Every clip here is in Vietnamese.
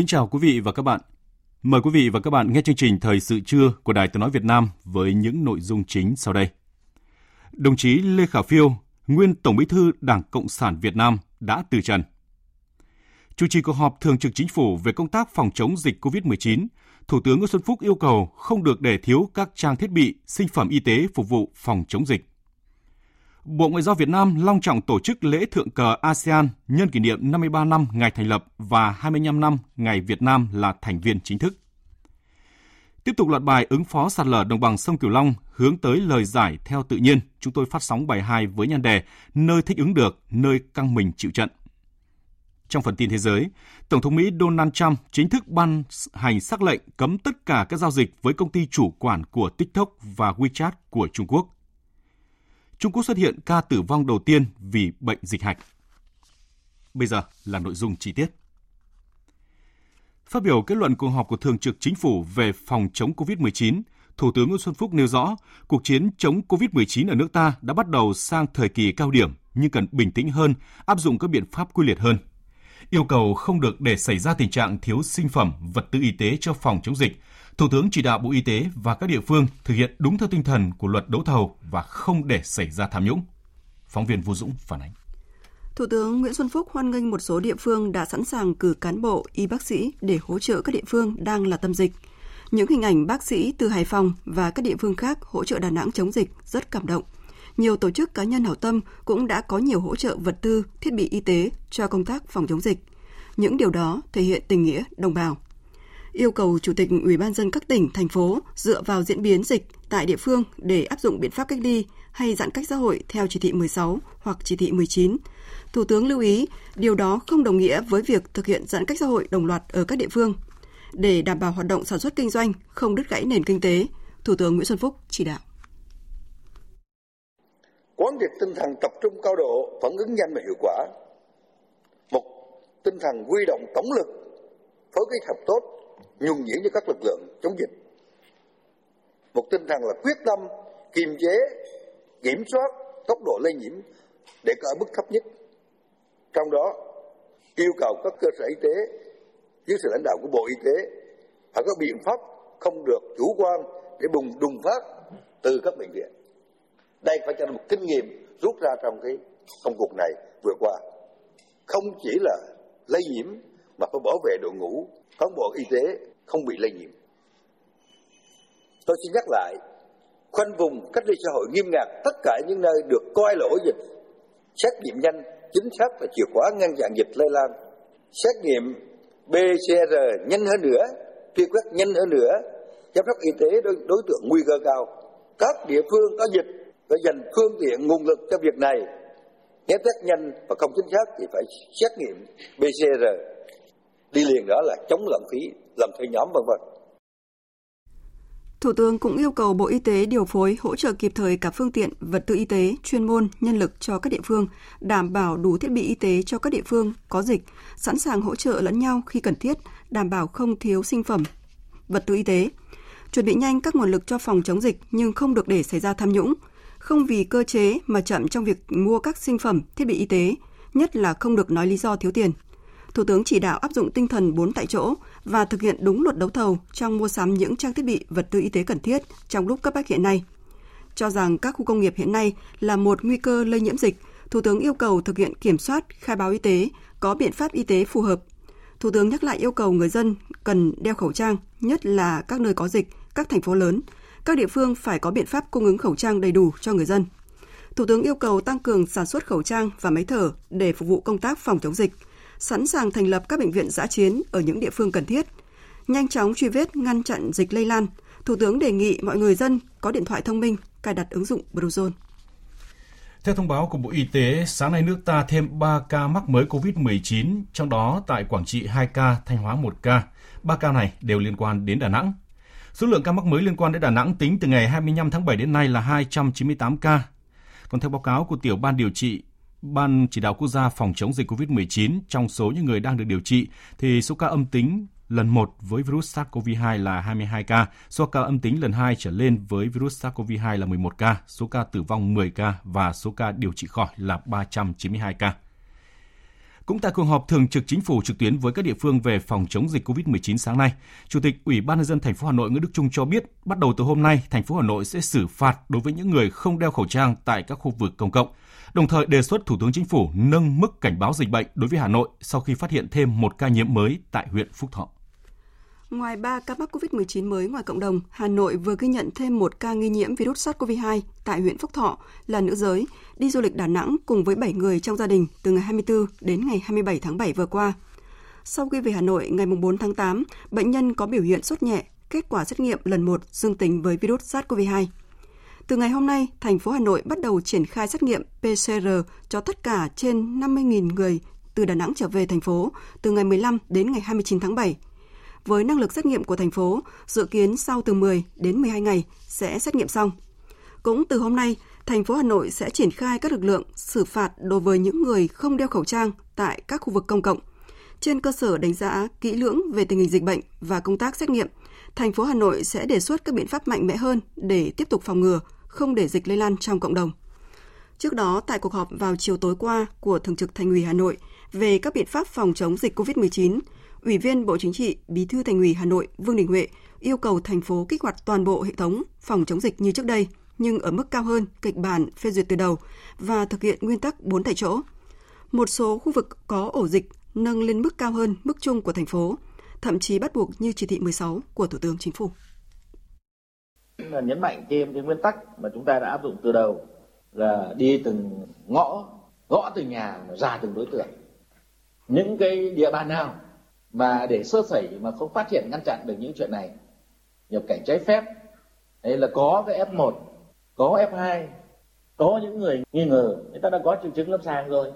Kính chào quý vị và các bạn. Mời quý vị và các bạn nghe chương trình Thời sự trưa của Đài Tiếng Nói Việt Nam với những nội dung chính sau đây. Đồng chí Lê Khả Phiêu, nguyên Tổng bí thư Đảng Cộng sản Việt Nam đã từ trần. Chủ trì cuộc họp thường trực chính phủ về công tác phòng chống dịch COVID-19, Thủ tướng Nguyễn Xuân Phúc yêu cầu không được để thiếu các trang thiết bị, sinh phẩm y tế phục vụ phòng chống dịch. Bộ Ngoại giao Việt Nam long trọng tổ chức lễ thượng cờ ASEAN nhân kỷ niệm 53 năm ngày thành lập và 25 năm ngày Việt Nam là thành viên chính thức. Tiếp tục loạt bài ứng phó sạt lở đồng bằng sông Cửu Long hướng tới lời giải theo tự nhiên, chúng tôi phát sóng bài 2 với nhan đề Nơi thích ứng được, nơi căng mình chịu trận. Trong phần tin thế giới, Tổng thống Mỹ Donald Trump chính thức ban hành sắc lệnh cấm tất cả các giao dịch với công ty chủ quản của TikTok và WeChat của Trung Quốc – Trung Quốc xuất hiện ca tử vong đầu tiên vì bệnh dịch hạch. Bây giờ là nội dung chi tiết. Phát biểu kết luận cuộc họp của Thường trực Chính phủ về phòng chống COVID-19, Thủ tướng Nguyễn Xuân Phúc nêu rõ, cuộc chiến chống COVID-19 ở nước ta đã bắt đầu sang thời kỳ cao điểm nhưng cần bình tĩnh hơn, áp dụng các biện pháp quy liệt hơn. Yêu cầu không được để xảy ra tình trạng thiếu sinh phẩm, vật tư y tế cho phòng chống dịch, Thủ tướng chỉ đạo Bộ Y tế và các địa phương thực hiện đúng theo tinh thần của luật đấu thầu và không để xảy ra tham nhũng. Phóng viên Vũ Dũng phản ánh. Thủ tướng Nguyễn Xuân Phúc hoan nghênh một số địa phương đã sẵn sàng cử cán bộ, y bác sĩ để hỗ trợ các địa phương đang là tâm dịch. Những hình ảnh bác sĩ từ Hải Phòng và các địa phương khác hỗ trợ Đà Nẵng chống dịch rất cảm động. Nhiều tổ chức cá nhân hảo tâm cũng đã có nhiều hỗ trợ vật tư, thiết bị y tế cho công tác phòng chống dịch. Những điều đó thể hiện tình nghĩa đồng bào yêu cầu Chủ tịch Ủy ban dân các tỉnh, thành phố dựa vào diễn biến dịch tại địa phương để áp dụng biện pháp cách ly hay giãn cách xã hội theo chỉ thị 16 hoặc chỉ thị 19. Thủ tướng lưu ý, điều đó không đồng nghĩa với việc thực hiện giãn cách xã hội đồng loạt ở các địa phương. Để đảm bảo hoạt động sản xuất kinh doanh, không đứt gãy nền kinh tế, Thủ tướng Nguyễn Xuân Phúc chỉ đạo. Quán triệt tinh thần tập trung cao độ, phản ứng nhanh và hiệu quả. Một tinh thần huy động tổng lực, phối kết hợp tốt nhung nhuyễn với các lực lượng chống dịch. Một tinh thần là quyết tâm kiềm chế kiểm soát tốc độ lây nhiễm để ở mức thấp nhất. Trong đó yêu cầu các cơ sở y tế dưới sự lãnh đạo của bộ y tế phải có biện pháp không được chủ quan để bùng đùng phát từ các bệnh viện đây phải cho một kinh nghiệm rút ra trong cái công cuộc này vừa qua không chỉ là lây nhiễm mà phải bảo vệ đội ngũ cán bộ y tế không bị lây nhiễm. Tôi xin nhắc lại, khoanh vùng cách ly xã hội nghiêm ngặt tất cả những nơi được coi là ổ dịch. Xét nghiệm nhanh, chính xác và chìa khóa ngăn chặn dịch lây lan. Xét nghiệm PCR nhanh hơn nữa, truy quét nhanh hơn nữa, giám đốc y tế đối, đối tượng nguy cơ cao. Các địa phương có dịch phải dành phương tiện nguồn lực cho việc này. Nếu test nhanh và không chính xác thì phải xét nghiệm PCR. Đi liền đó là chống lãng phí, làm thuê nhóm vân vân. Thủ tướng cũng yêu cầu Bộ Y tế điều phối hỗ trợ kịp thời cả phương tiện, vật tư y tế, chuyên môn, nhân lực cho các địa phương, đảm bảo đủ thiết bị y tế cho các địa phương có dịch, sẵn sàng hỗ trợ lẫn nhau khi cần thiết, đảm bảo không thiếu sinh phẩm, vật tư y tế. Chuẩn bị nhanh các nguồn lực cho phòng chống dịch nhưng không được để xảy ra tham nhũng, không vì cơ chế mà chậm trong việc mua các sinh phẩm, thiết bị y tế, nhất là không được nói lý do thiếu tiền. Thủ tướng chỉ đạo áp dụng tinh thần 4 tại chỗ và thực hiện đúng luật đấu thầu trong mua sắm những trang thiết bị vật tư y tế cần thiết trong lúc cấp bách hiện nay. Cho rằng các khu công nghiệp hiện nay là một nguy cơ lây nhiễm dịch, Thủ tướng yêu cầu thực hiện kiểm soát, khai báo y tế, có biện pháp y tế phù hợp. Thủ tướng nhắc lại yêu cầu người dân cần đeo khẩu trang, nhất là các nơi có dịch, các thành phố lớn. Các địa phương phải có biện pháp cung ứng khẩu trang đầy đủ cho người dân. Thủ tướng yêu cầu tăng cường sản xuất khẩu trang và máy thở để phục vụ công tác phòng chống dịch, sẵn sàng thành lập các bệnh viện giã chiến ở những địa phương cần thiết, nhanh chóng truy vết ngăn chặn dịch lây lan. Thủ tướng đề nghị mọi người dân có điện thoại thông minh cài đặt ứng dụng Bluezone. Theo thông báo của Bộ Y tế, sáng nay nước ta thêm 3 ca mắc mới COVID-19, trong đó tại Quảng Trị 2 ca, Thanh Hóa 1 ca. 3 ca này đều liên quan đến Đà Nẵng. Số lượng ca mắc mới liên quan đến Đà Nẵng tính từ ngày 25 tháng 7 đến nay là 298 ca. Còn theo báo cáo của tiểu ban điều trị Ban chỉ đạo quốc gia phòng chống dịch COVID-19 trong số những người đang được điều trị thì số ca âm tính lần 1 với virus SARS-CoV-2 là 22 ca, số ca âm tính lần 2 trở lên với virus SARS-CoV-2 là 11 ca, số ca tử vong 10 ca và số ca điều trị khỏi là 392 ca. Cũng tại cuộc họp thường trực chính phủ trực tuyến với các địa phương về phòng chống dịch COVID-19 sáng nay, Chủ tịch Ủy ban nhân dân thành phố Hà Nội Nguyễn Đức Trung cho biết, bắt đầu từ hôm nay, thành phố Hà Nội sẽ xử phạt đối với những người không đeo khẩu trang tại các khu vực công cộng. Đồng thời đề xuất Thủ tướng Chính phủ nâng mức cảnh báo dịch bệnh đối với Hà Nội sau khi phát hiện thêm một ca nhiễm mới tại huyện Phúc Thọ. Ngoài 3 ca mắc COVID-19 mới ngoài cộng đồng, Hà Nội vừa ghi nhận thêm một ca nghi nhiễm virus SARS-CoV-2 tại huyện Phúc Thọ là nữ giới, đi du lịch Đà Nẵng cùng với 7 người trong gia đình từ ngày 24 đến ngày 27 tháng 7 vừa qua. Sau khi về Hà Nội ngày 4 tháng 8, bệnh nhân có biểu hiện sốt nhẹ, kết quả xét nghiệm lần 1 dương tính với virus SARS-CoV-2. Từ ngày hôm nay, thành phố Hà Nội bắt đầu triển khai xét nghiệm PCR cho tất cả trên 50.000 người từ Đà Nẵng trở về thành phố từ ngày 15 đến ngày 29 tháng 7 với năng lực xét nghiệm của thành phố, dự kiến sau từ 10 đến 12 ngày sẽ xét nghiệm xong. Cũng từ hôm nay, thành phố Hà Nội sẽ triển khai các lực lượng xử phạt đối với những người không đeo khẩu trang tại các khu vực công cộng. Trên cơ sở đánh giá kỹ lưỡng về tình hình dịch bệnh và công tác xét nghiệm, thành phố Hà Nội sẽ đề xuất các biện pháp mạnh mẽ hơn để tiếp tục phòng ngừa, không để dịch lây lan trong cộng đồng. Trước đó, tại cuộc họp vào chiều tối qua của Thường trực Thành ủy Hà Nội về các biện pháp phòng chống dịch COVID-19, Ủy viên Bộ Chính trị, Bí thư Thành ủy Hà Nội Vương Đình Huệ yêu cầu thành phố kích hoạt toàn bộ hệ thống phòng chống dịch như trước đây, nhưng ở mức cao hơn kịch bản phê duyệt từ đầu và thực hiện nguyên tắc 4 tại chỗ. Một số khu vực có ổ dịch nâng lên mức cao hơn mức chung của thành phố, thậm chí bắt buộc như chỉ thị 16 của Thủ tướng Chính phủ. Nhấn mạnh thêm cái nguyên tắc mà chúng ta đã áp dụng từ đầu là đi từng ngõ, gõ từng nhà, ra từng đối tượng. Những cái địa bàn nào mà để sơ sẩy mà không phát hiện, ngăn chặn được những chuyện này, nhập cảnh trái phép, hay là có cái F1 có F2 có những người nghi ngờ, người ta đã có triệu chứng lâm sàng rồi,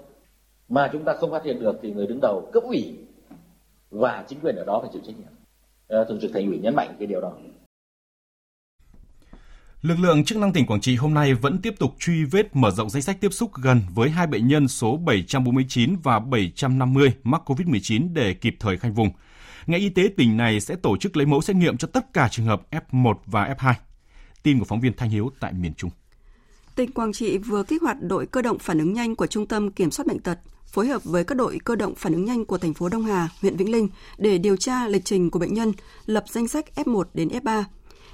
mà chúng ta không phát hiện được thì người đứng đầu cấp ủy và chính quyền ở đó phải chịu trách nhiệm. Ờ, Thường trực thành ủy nhấn mạnh cái điều đó. Lực lượng chức năng tỉnh Quảng Trị hôm nay vẫn tiếp tục truy vết mở rộng danh sách tiếp xúc gần với hai bệnh nhân số 749 và 750 mắc COVID-19 để kịp thời khoanh vùng. Ngành y tế tỉnh này sẽ tổ chức lấy mẫu xét nghiệm cho tất cả trường hợp F1 và F2. Tin của phóng viên Thanh Hiếu tại miền Trung. Tỉnh Quảng Trị vừa kích hoạt đội cơ động phản ứng nhanh của Trung tâm Kiểm soát bệnh tật phối hợp với các đội cơ động phản ứng nhanh của thành phố Đông Hà, huyện Vĩnh Linh để điều tra lịch trình của bệnh nhân, lập danh sách F1 đến F3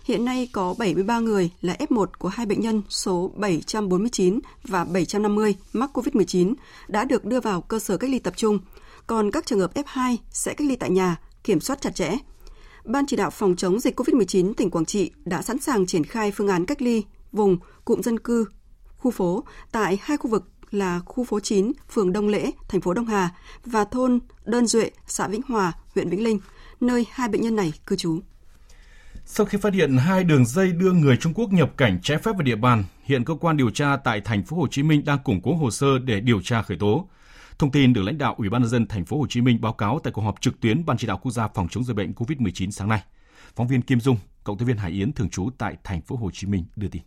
Hiện nay có 73 người là F1 của hai bệnh nhân số 749 và 750 mắc COVID-19 đã được đưa vào cơ sở cách ly tập trung, còn các trường hợp F2 sẽ cách ly tại nhà, kiểm soát chặt chẽ. Ban chỉ đạo phòng chống dịch COVID-19 tỉnh Quảng Trị đã sẵn sàng triển khai phương án cách ly vùng, cụm dân cư, khu phố tại hai khu vực là khu phố 9, phường Đông Lễ, thành phố Đông Hà và thôn Đơn Duệ, xã Vĩnh Hòa, huyện Vĩnh Linh, nơi hai bệnh nhân này cư trú. Sau khi phát hiện hai đường dây đưa người Trung Quốc nhập cảnh trái phép vào địa bàn, hiện cơ quan điều tra tại thành phố Hồ Chí Minh đang củng cố hồ sơ để điều tra khởi tố. Thông tin được lãnh đạo Ủy ban nhân dân thành phố Hồ Chí Minh báo cáo tại cuộc họp trực tuyến Ban chỉ đạo quốc gia phòng chống dịch bệnh COVID-19 sáng nay. Phóng viên Kim Dung, cộng tác viên Hải Yến thường trú tại thành phố Hồ Chí Minh đưa tin.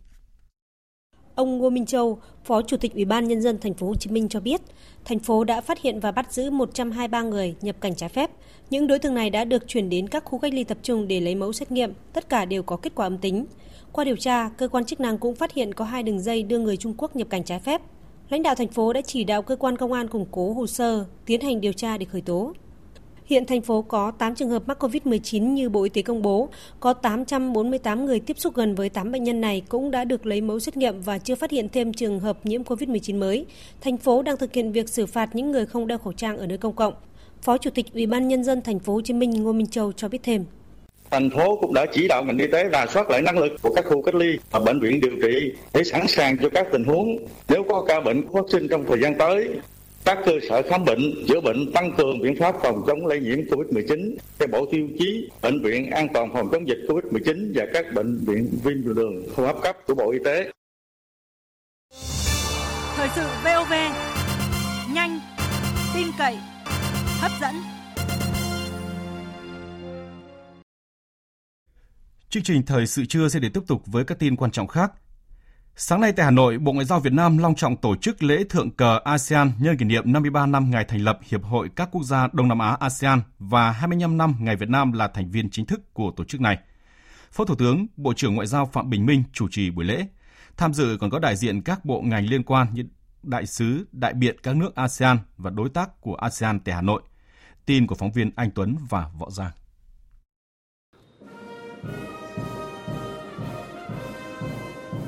Ông Ngô Minh Châu, Phó Chủ tịch Ủy ban nhân dân thành phố Hồ Chí Minh cho biết, thành phố đã phát hiện và bắt giữ 123 người nhập cảnh trái phép. Những đối tượng này đã được chuyển đến các khu cách ly tập trung để lấy mẫu xét nghiệm, tất cả đều có kết quả âm tính. Qua điều tra, cơ quan chức năng cũng phát hiện có hai đường dây đưa người Trung Quốc nhập cảnh trái phép. Lãnh đạo thành phố đã chỉ đạo cơ quan công an củng cố hồ sơ, tiến hành điều tra để khởi tố. Hiện thành phố có 8 trường hợp mắc COVID-19 như Bộ Y tế công bố, có 848 người tiếp xúc gần với 8 bệnh nhân này cũng đã được lấy mẫu xét nghiệm và chưa phát hiện thêm trường hợp nhiễm COVID-19 mới. Thành phố đang thực hiện việc xử phạt những người không đeo khẩu trang ở nơi công cộng. Phó Chủ tịch Ủy ban nhân dân thành phố Hồ Chí Minh Ngô Minh Châu cho biết thêm. Thành phố cũng đã chỉ đạo ngành y tế rà soát lại năng lực của các khu cách ly và bệnh viện điều trị để sẵn sàng cho các tình huống nếu có ca bệnh phát sinh trong thời gian tới. Các cơ sở khám bệnh, chữa bệnh tăng cường biện pháp phòng chống lây nhiễm COVID-19 theo bộ tiêu chí bệnh viện an toàn phòng chống dịch COVID-19 và các bệnh viện viêm đường hô hấp cấp của Bộ Y tế. Thời sự VOV, nhanh, tin cậy, hấp dẫn. Chương trình thời sự trưa sẽ để tiếp tục với các tin quan trọng khác. Sáng nay tại Hà Nội, Bộ Ngoại giao Việt Nam long trọng tổ chức lễ thượng cờ ASEAN nhân kỷ niệm 53 năm ngày thành lập Hiệp hội các quốc gia Đông Nam Á ASEAN và 25 năm ngày Việt Nam là thành viên chính thức của tổ chức này. Phó Thủ tướng, Bộ trưởng Ngoại giao Phạm Bình Minh chủ trì buổi lễ. Tham dự còn có đại diện các bộ ngành liên quan như đại sứ, đại biện các nước ASEAN và đối tác của ASEAN tại Hà Nội. Tin của phóng viên Anh Tuấn và Võ Giang.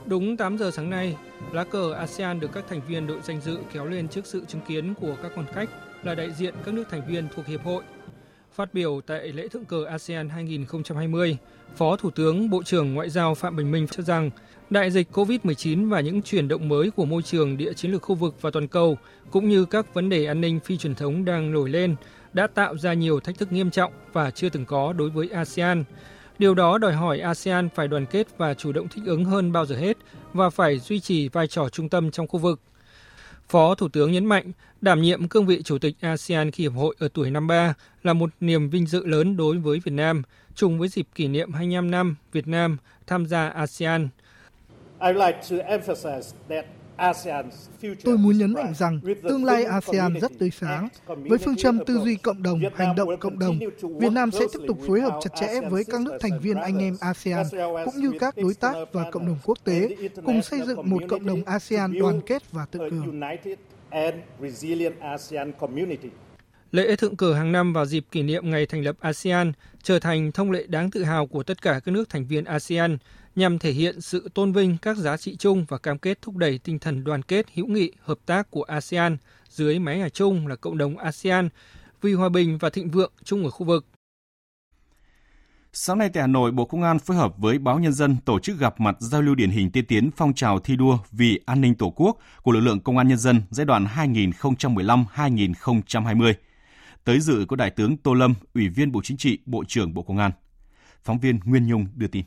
Đúng 8 giờ sáng nay, lá cờ ASEAN được các thành viên đội danh dự kéo lên trước sự chứng kiến của các quan khách là đại diện các nước thành viên thuộc hiệp hội. Phát biểu tại lễ thượng cờ ASEAN 2020, Phó Thủ tướng Bộ trưởng Ngoại giao Phạm Bình Minh cho rằng đại dịch COVID-19 và những chuyển động mới của môi trường địa chiến lược khu vực và toàn cầu cũng như các vấn đề an ninh phi truyền thống đang nổi lên đã tạo ra nhiều thách thức nghiêm trọng và chưa từng có đối với ASEAN Điều đó đòi hỏi ASEAN phải đoàn kết và chủ động thích ứng hơn bao giờ hết và phải duy trì vai trò trung tâm trong khu vực. Phó Thủ tướng nhấn mạnh, đảm nhiệm cương vị Chủ tịch ASEAN khi Hiệp hội ở tuổi 53 là một niềm vinh dự lớn đối với Việt Nam, chung với dịp kỷ niệm 25 năm Việt Nam tham gia ASEAN. I would like to emphasize that Tôi muốn nhấn mạnh rằng tương lai ASEAN rất tươi sáng. Với phương châm tư duy cộng đồng, hành động cộng đồng, Việt Nam sẽ tiếp tục phối hợp chặt chẽ với các nước thành viên anh em ASEAN cũng như các đối tác và cộng đồng quốc tế cùng xây dựng một cộng đồng ASEAN đoàn kết và tự cường. Lễ thượng cờ hàng năm vào dịp kỷ niệm ngày thành lập ASEAN trở thành thông lệ đáng tự hào của tất cả các nước thành viên ASEAN nhằm thể hiện sự tôn vinh các giá trị chung và cam kết thúc đẩy tinh thần đoàn kết, hữu nghị, hợp tác của ASEAN dưới mái nhà chung là cộng đồng ASEAN vì hòa bình và thịnh vượng chung ở khu vực. Sáng nay tại Hà Nội, Bộ Công an phối hợp với Báo Nhân dân tổ chức gặp mặt giao lưu điển hình tiên tiến phong trào thi đua vì an ninh Tổ quốc của lực lượng Công an Nhân dân giai đoạn 2015-2020. Tới dự có Đại tướng Tô Lâm, Ủy viên Bộ Chính trị, Bộ trưởng Bộ Công an. Phóng viên Nguyên Nhung đưa tin.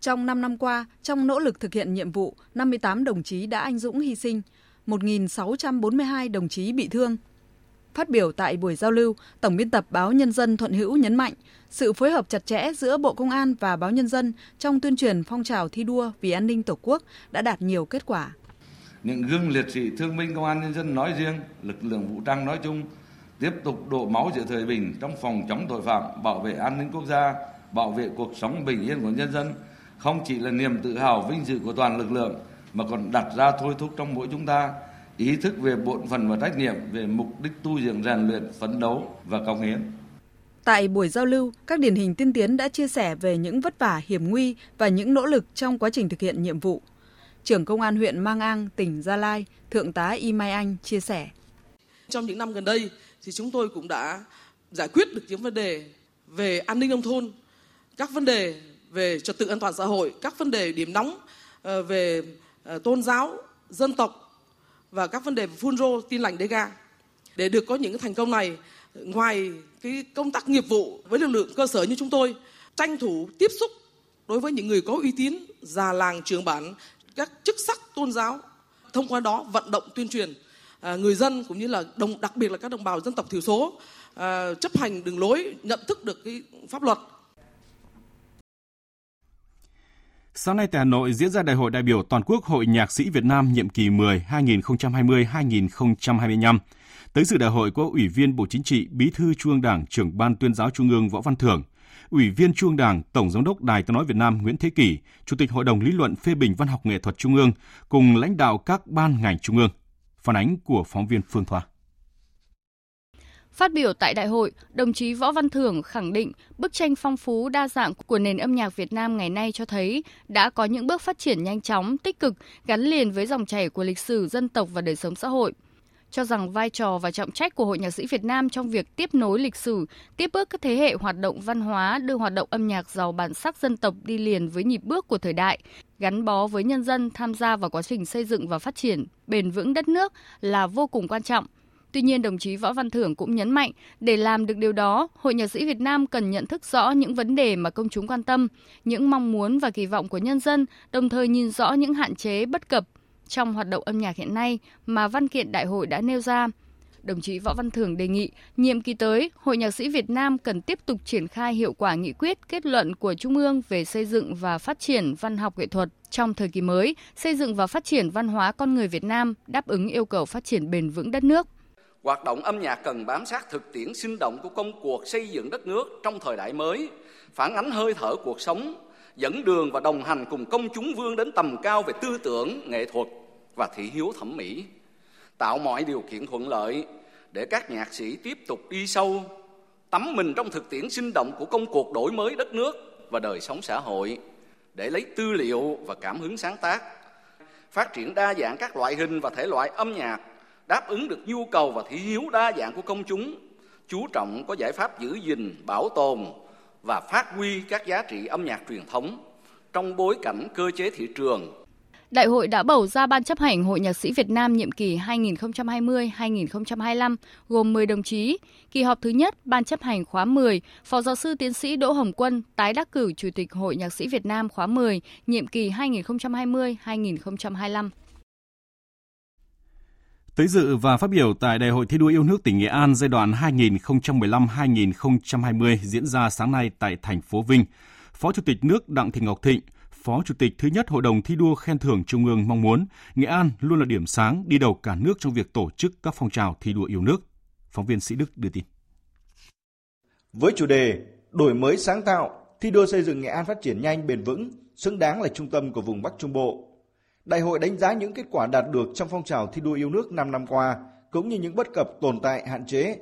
Trong 5 năm qua, trong nỗ lực thực hiện nhiệm vụ, 58 đồng chí đã anh dũng hy sinh, 1.642 đồng chí bị thương. Phát biểu tại buổi giao lưu, Tổng biên tập Báo Nhân dân Thuận Hữu nhấn mạnh sự phối hợp chặt chẽ giữa Bộ Công an và Báo Nhân dân trong tuyên truyền phong trào thi đua vì an ninh Tổ quốc đã đạt nhiều kết quả. Những gương liệt sĩ thương binh công an nhân dân nói riêng, lực lượng vũ trang nói chung tiếp tục đổ máu giữa thời bình trong phòng chống tội phạm, bảo vệ an ninh quốc gia, bảo vệ cuộc sống bình yên của nhân dân, không chỉ là niềm tự hào vinh dự của toàn lực lượng mà còn đặt ra thôi thúc trong mỗi chúng ta ý thức về bổn phận và trách nhiệm về mục đích tu dưỡng rèn luyện phấn đấu và công hiến Tại buổi giao lưu, các điển hình tiên tiến đã chia sẻ về những vất vả hiểm nguy và những nỗ lực trong quá trình thực hiện nhiệm vụ. Trưởng Công an huyện Mang Ang, tỉnh Gia Lai, Thượng tá Y Mai Anh chia sẻ. Trong những năm gần đây thì chúng tôi cũng đã giải quyết được những vấn đề về an ninh nông thôn, các vấn đề về trật tự an toàn xã hội, các vấn đề điểm nóng ờ, về ờ, tôn giáo, dân tộc và các vấn đề phun rô tin lành đế ga. Để được có những thành công này, ngoài cái công tác nghiệp vụ với lực lượng cơ sở như chúng tôi, tranh thủ tiếp xúc đối với những người có uy tín, già làng trường bản, các chức sắc tôn giáo, thông qua đó vận động tuyên truyền ờ, người dân cũng như là đồng đặc biệt là các đồng bào dân tộc thiểu số chấp hành đường lối, nhận thức được cái pháp luật Sáng nay tại Hà Nội diễn ra Đại hội đại biểu toàn quốc Hội Nhạc sĩ Việt Nam nhiệm kỳ 10 2020-2025. Tới dự đại hội có Ủy viên Bộ Chính trị, Bí thư Trung ương Đảng, Trưởng ban Tuyên giáo Trung ương Võ Văn Thưởng, Ủy viên Trung ương Đảng, Tổng giám đốc Đài Tiếng nói Việt Nam Nguyễn Thế Kỷ, Chủ tịch Hội đồng lý luận phê bình văn học nghệ thuật Trung ương cùng lãnh đạo các ban ngành Trung ương. Phản ánh của phóng viên Phương Thoa. Phát biểu tại đại hội, đồng chí Võ Văn Thưởng khẳng định bức tranh phong phú đa dạng của nền âm nhạc Việt Nam ngày nay cho thấy đã có những bước phát triển nhanh chóng, tích cực, gắn liền với dòng chảy của lịch sử dân tộc và đời sống xã hội. cho rằng vai trò và trọng trách của Hội Nhạc sĩ Việt Nam trong việc tiếp nối lịch sử, tiếp bước các thế hệ hoạt động văn hóa, đưa hoạt động âm nhạc giàu bản sắc dân tộc đi liền với nhịp bước của thời đại, gắn bó với nhân dân tham gia vào quá trình xây dựng và phát triển bền vững đất nước là vô cùng quan trọng. Tuy nhiên, đồng chí Võ Văn Thưởng cũng nhấn mạnh, để làm được điều đó, Hội Nhạc sĩ Việt Nam cần nhận thức rõ những vấn đề mà công chúng quan tâm, những mong muốn và kỳ vọng của nhân dân, đồng thời nhìn rõ những hạn chế bất cập trong hoạt động âm nhạc hiện nay mà văn kiện đại hội đã nêu ra. Đồng chí Võ Văn Thưởng đề nghị, nhiệm kỳ tới, Hội Nhạc sĩ Việt Nam cần tiếp tục triển khai hiệu quả nghị quyết kết luận của Trung ương về xây dựng và phát triển văn học nghệ thuật trong thời kỳ mới, xây dựng và phát triển văn hóa con người Việt Nam đáp ứng yêu cầu phát triển bền vững đất nước. Hoạt động âm nhạc cần bám sát thực tiễn sinh động của công cuộc xây dựng đất nước trong thời đại mới, phản ánh hơi thở cuộc sống, dẫn đường và đồng hành cùng công chúng vươn đến tầm cao về tư tưởng, nghệ thuật và thị hiếu thẩm mỹ, tạo mọi điều kiện thuận lợi để các nhạc sĩ tiếp tục đi sâu, tắm mình trong thực tiễn sinh động của công cuộc đổi mới đất nước và đời sống xã hội, để lấy tư liệu và cảm hứng sáng tác, phát triển đa dạng các loại hình và thể loại âm nhạc đáp ứng được nhu cầu và thị hiếu đa dạng của công chúng, chú trọng có giải pháp giữ gìn, bảo tồn và phát huy các giá trị âm nhạc truyền thống trong bối cảnh cơ chế thị trường. Đại hội đã bầu ra Ban chấp hành Hội Nhạc sĩ Việt Nam nhiệm kỳ 2020-2025 gồm 10 đồng chí. Kỳ họp thứ nhất, Ban chấp hành khóa 10, Phó giáo sư tiến sĩ Đỗ Hồng Quân tái đắc cử Chủ tịch Hội Nhạc sĩ Việt Nam khóa 10, nhiệm kỳ 2020-2025. Tới dự và phát biểu tại Đại hội thi đua yêu nước tỉnh Nghệ An giai đoạn 2015-2020 diễn ra sáng nay tại thành phố Vinh, Phó Chủ tịch nước Đặng Thị Ngọc Thịnh, Phó Chủ tịch thứ nhất Hội đồng thi đua khen thưởng Trung ương mong muốn Nghệ An luôn là điểm sáng đi đầu cả nước trong việc tổ chức các phong trào thi đua yêu nước. Phóng viên Sĩ Đức đưa tin. Với chủ đề Đổi mới sáng tạo, thi đua xây dựng Nghệ An phát triển nhanh bền vững, xứng đáng là trung tâm của vùng Bắc Trung Bộ, Đại hội đánh giá những kết quả đạt được trong phong trào thi đua yêu nước 5 năm qua, cũng như những bất cập tồn tại hạn chế,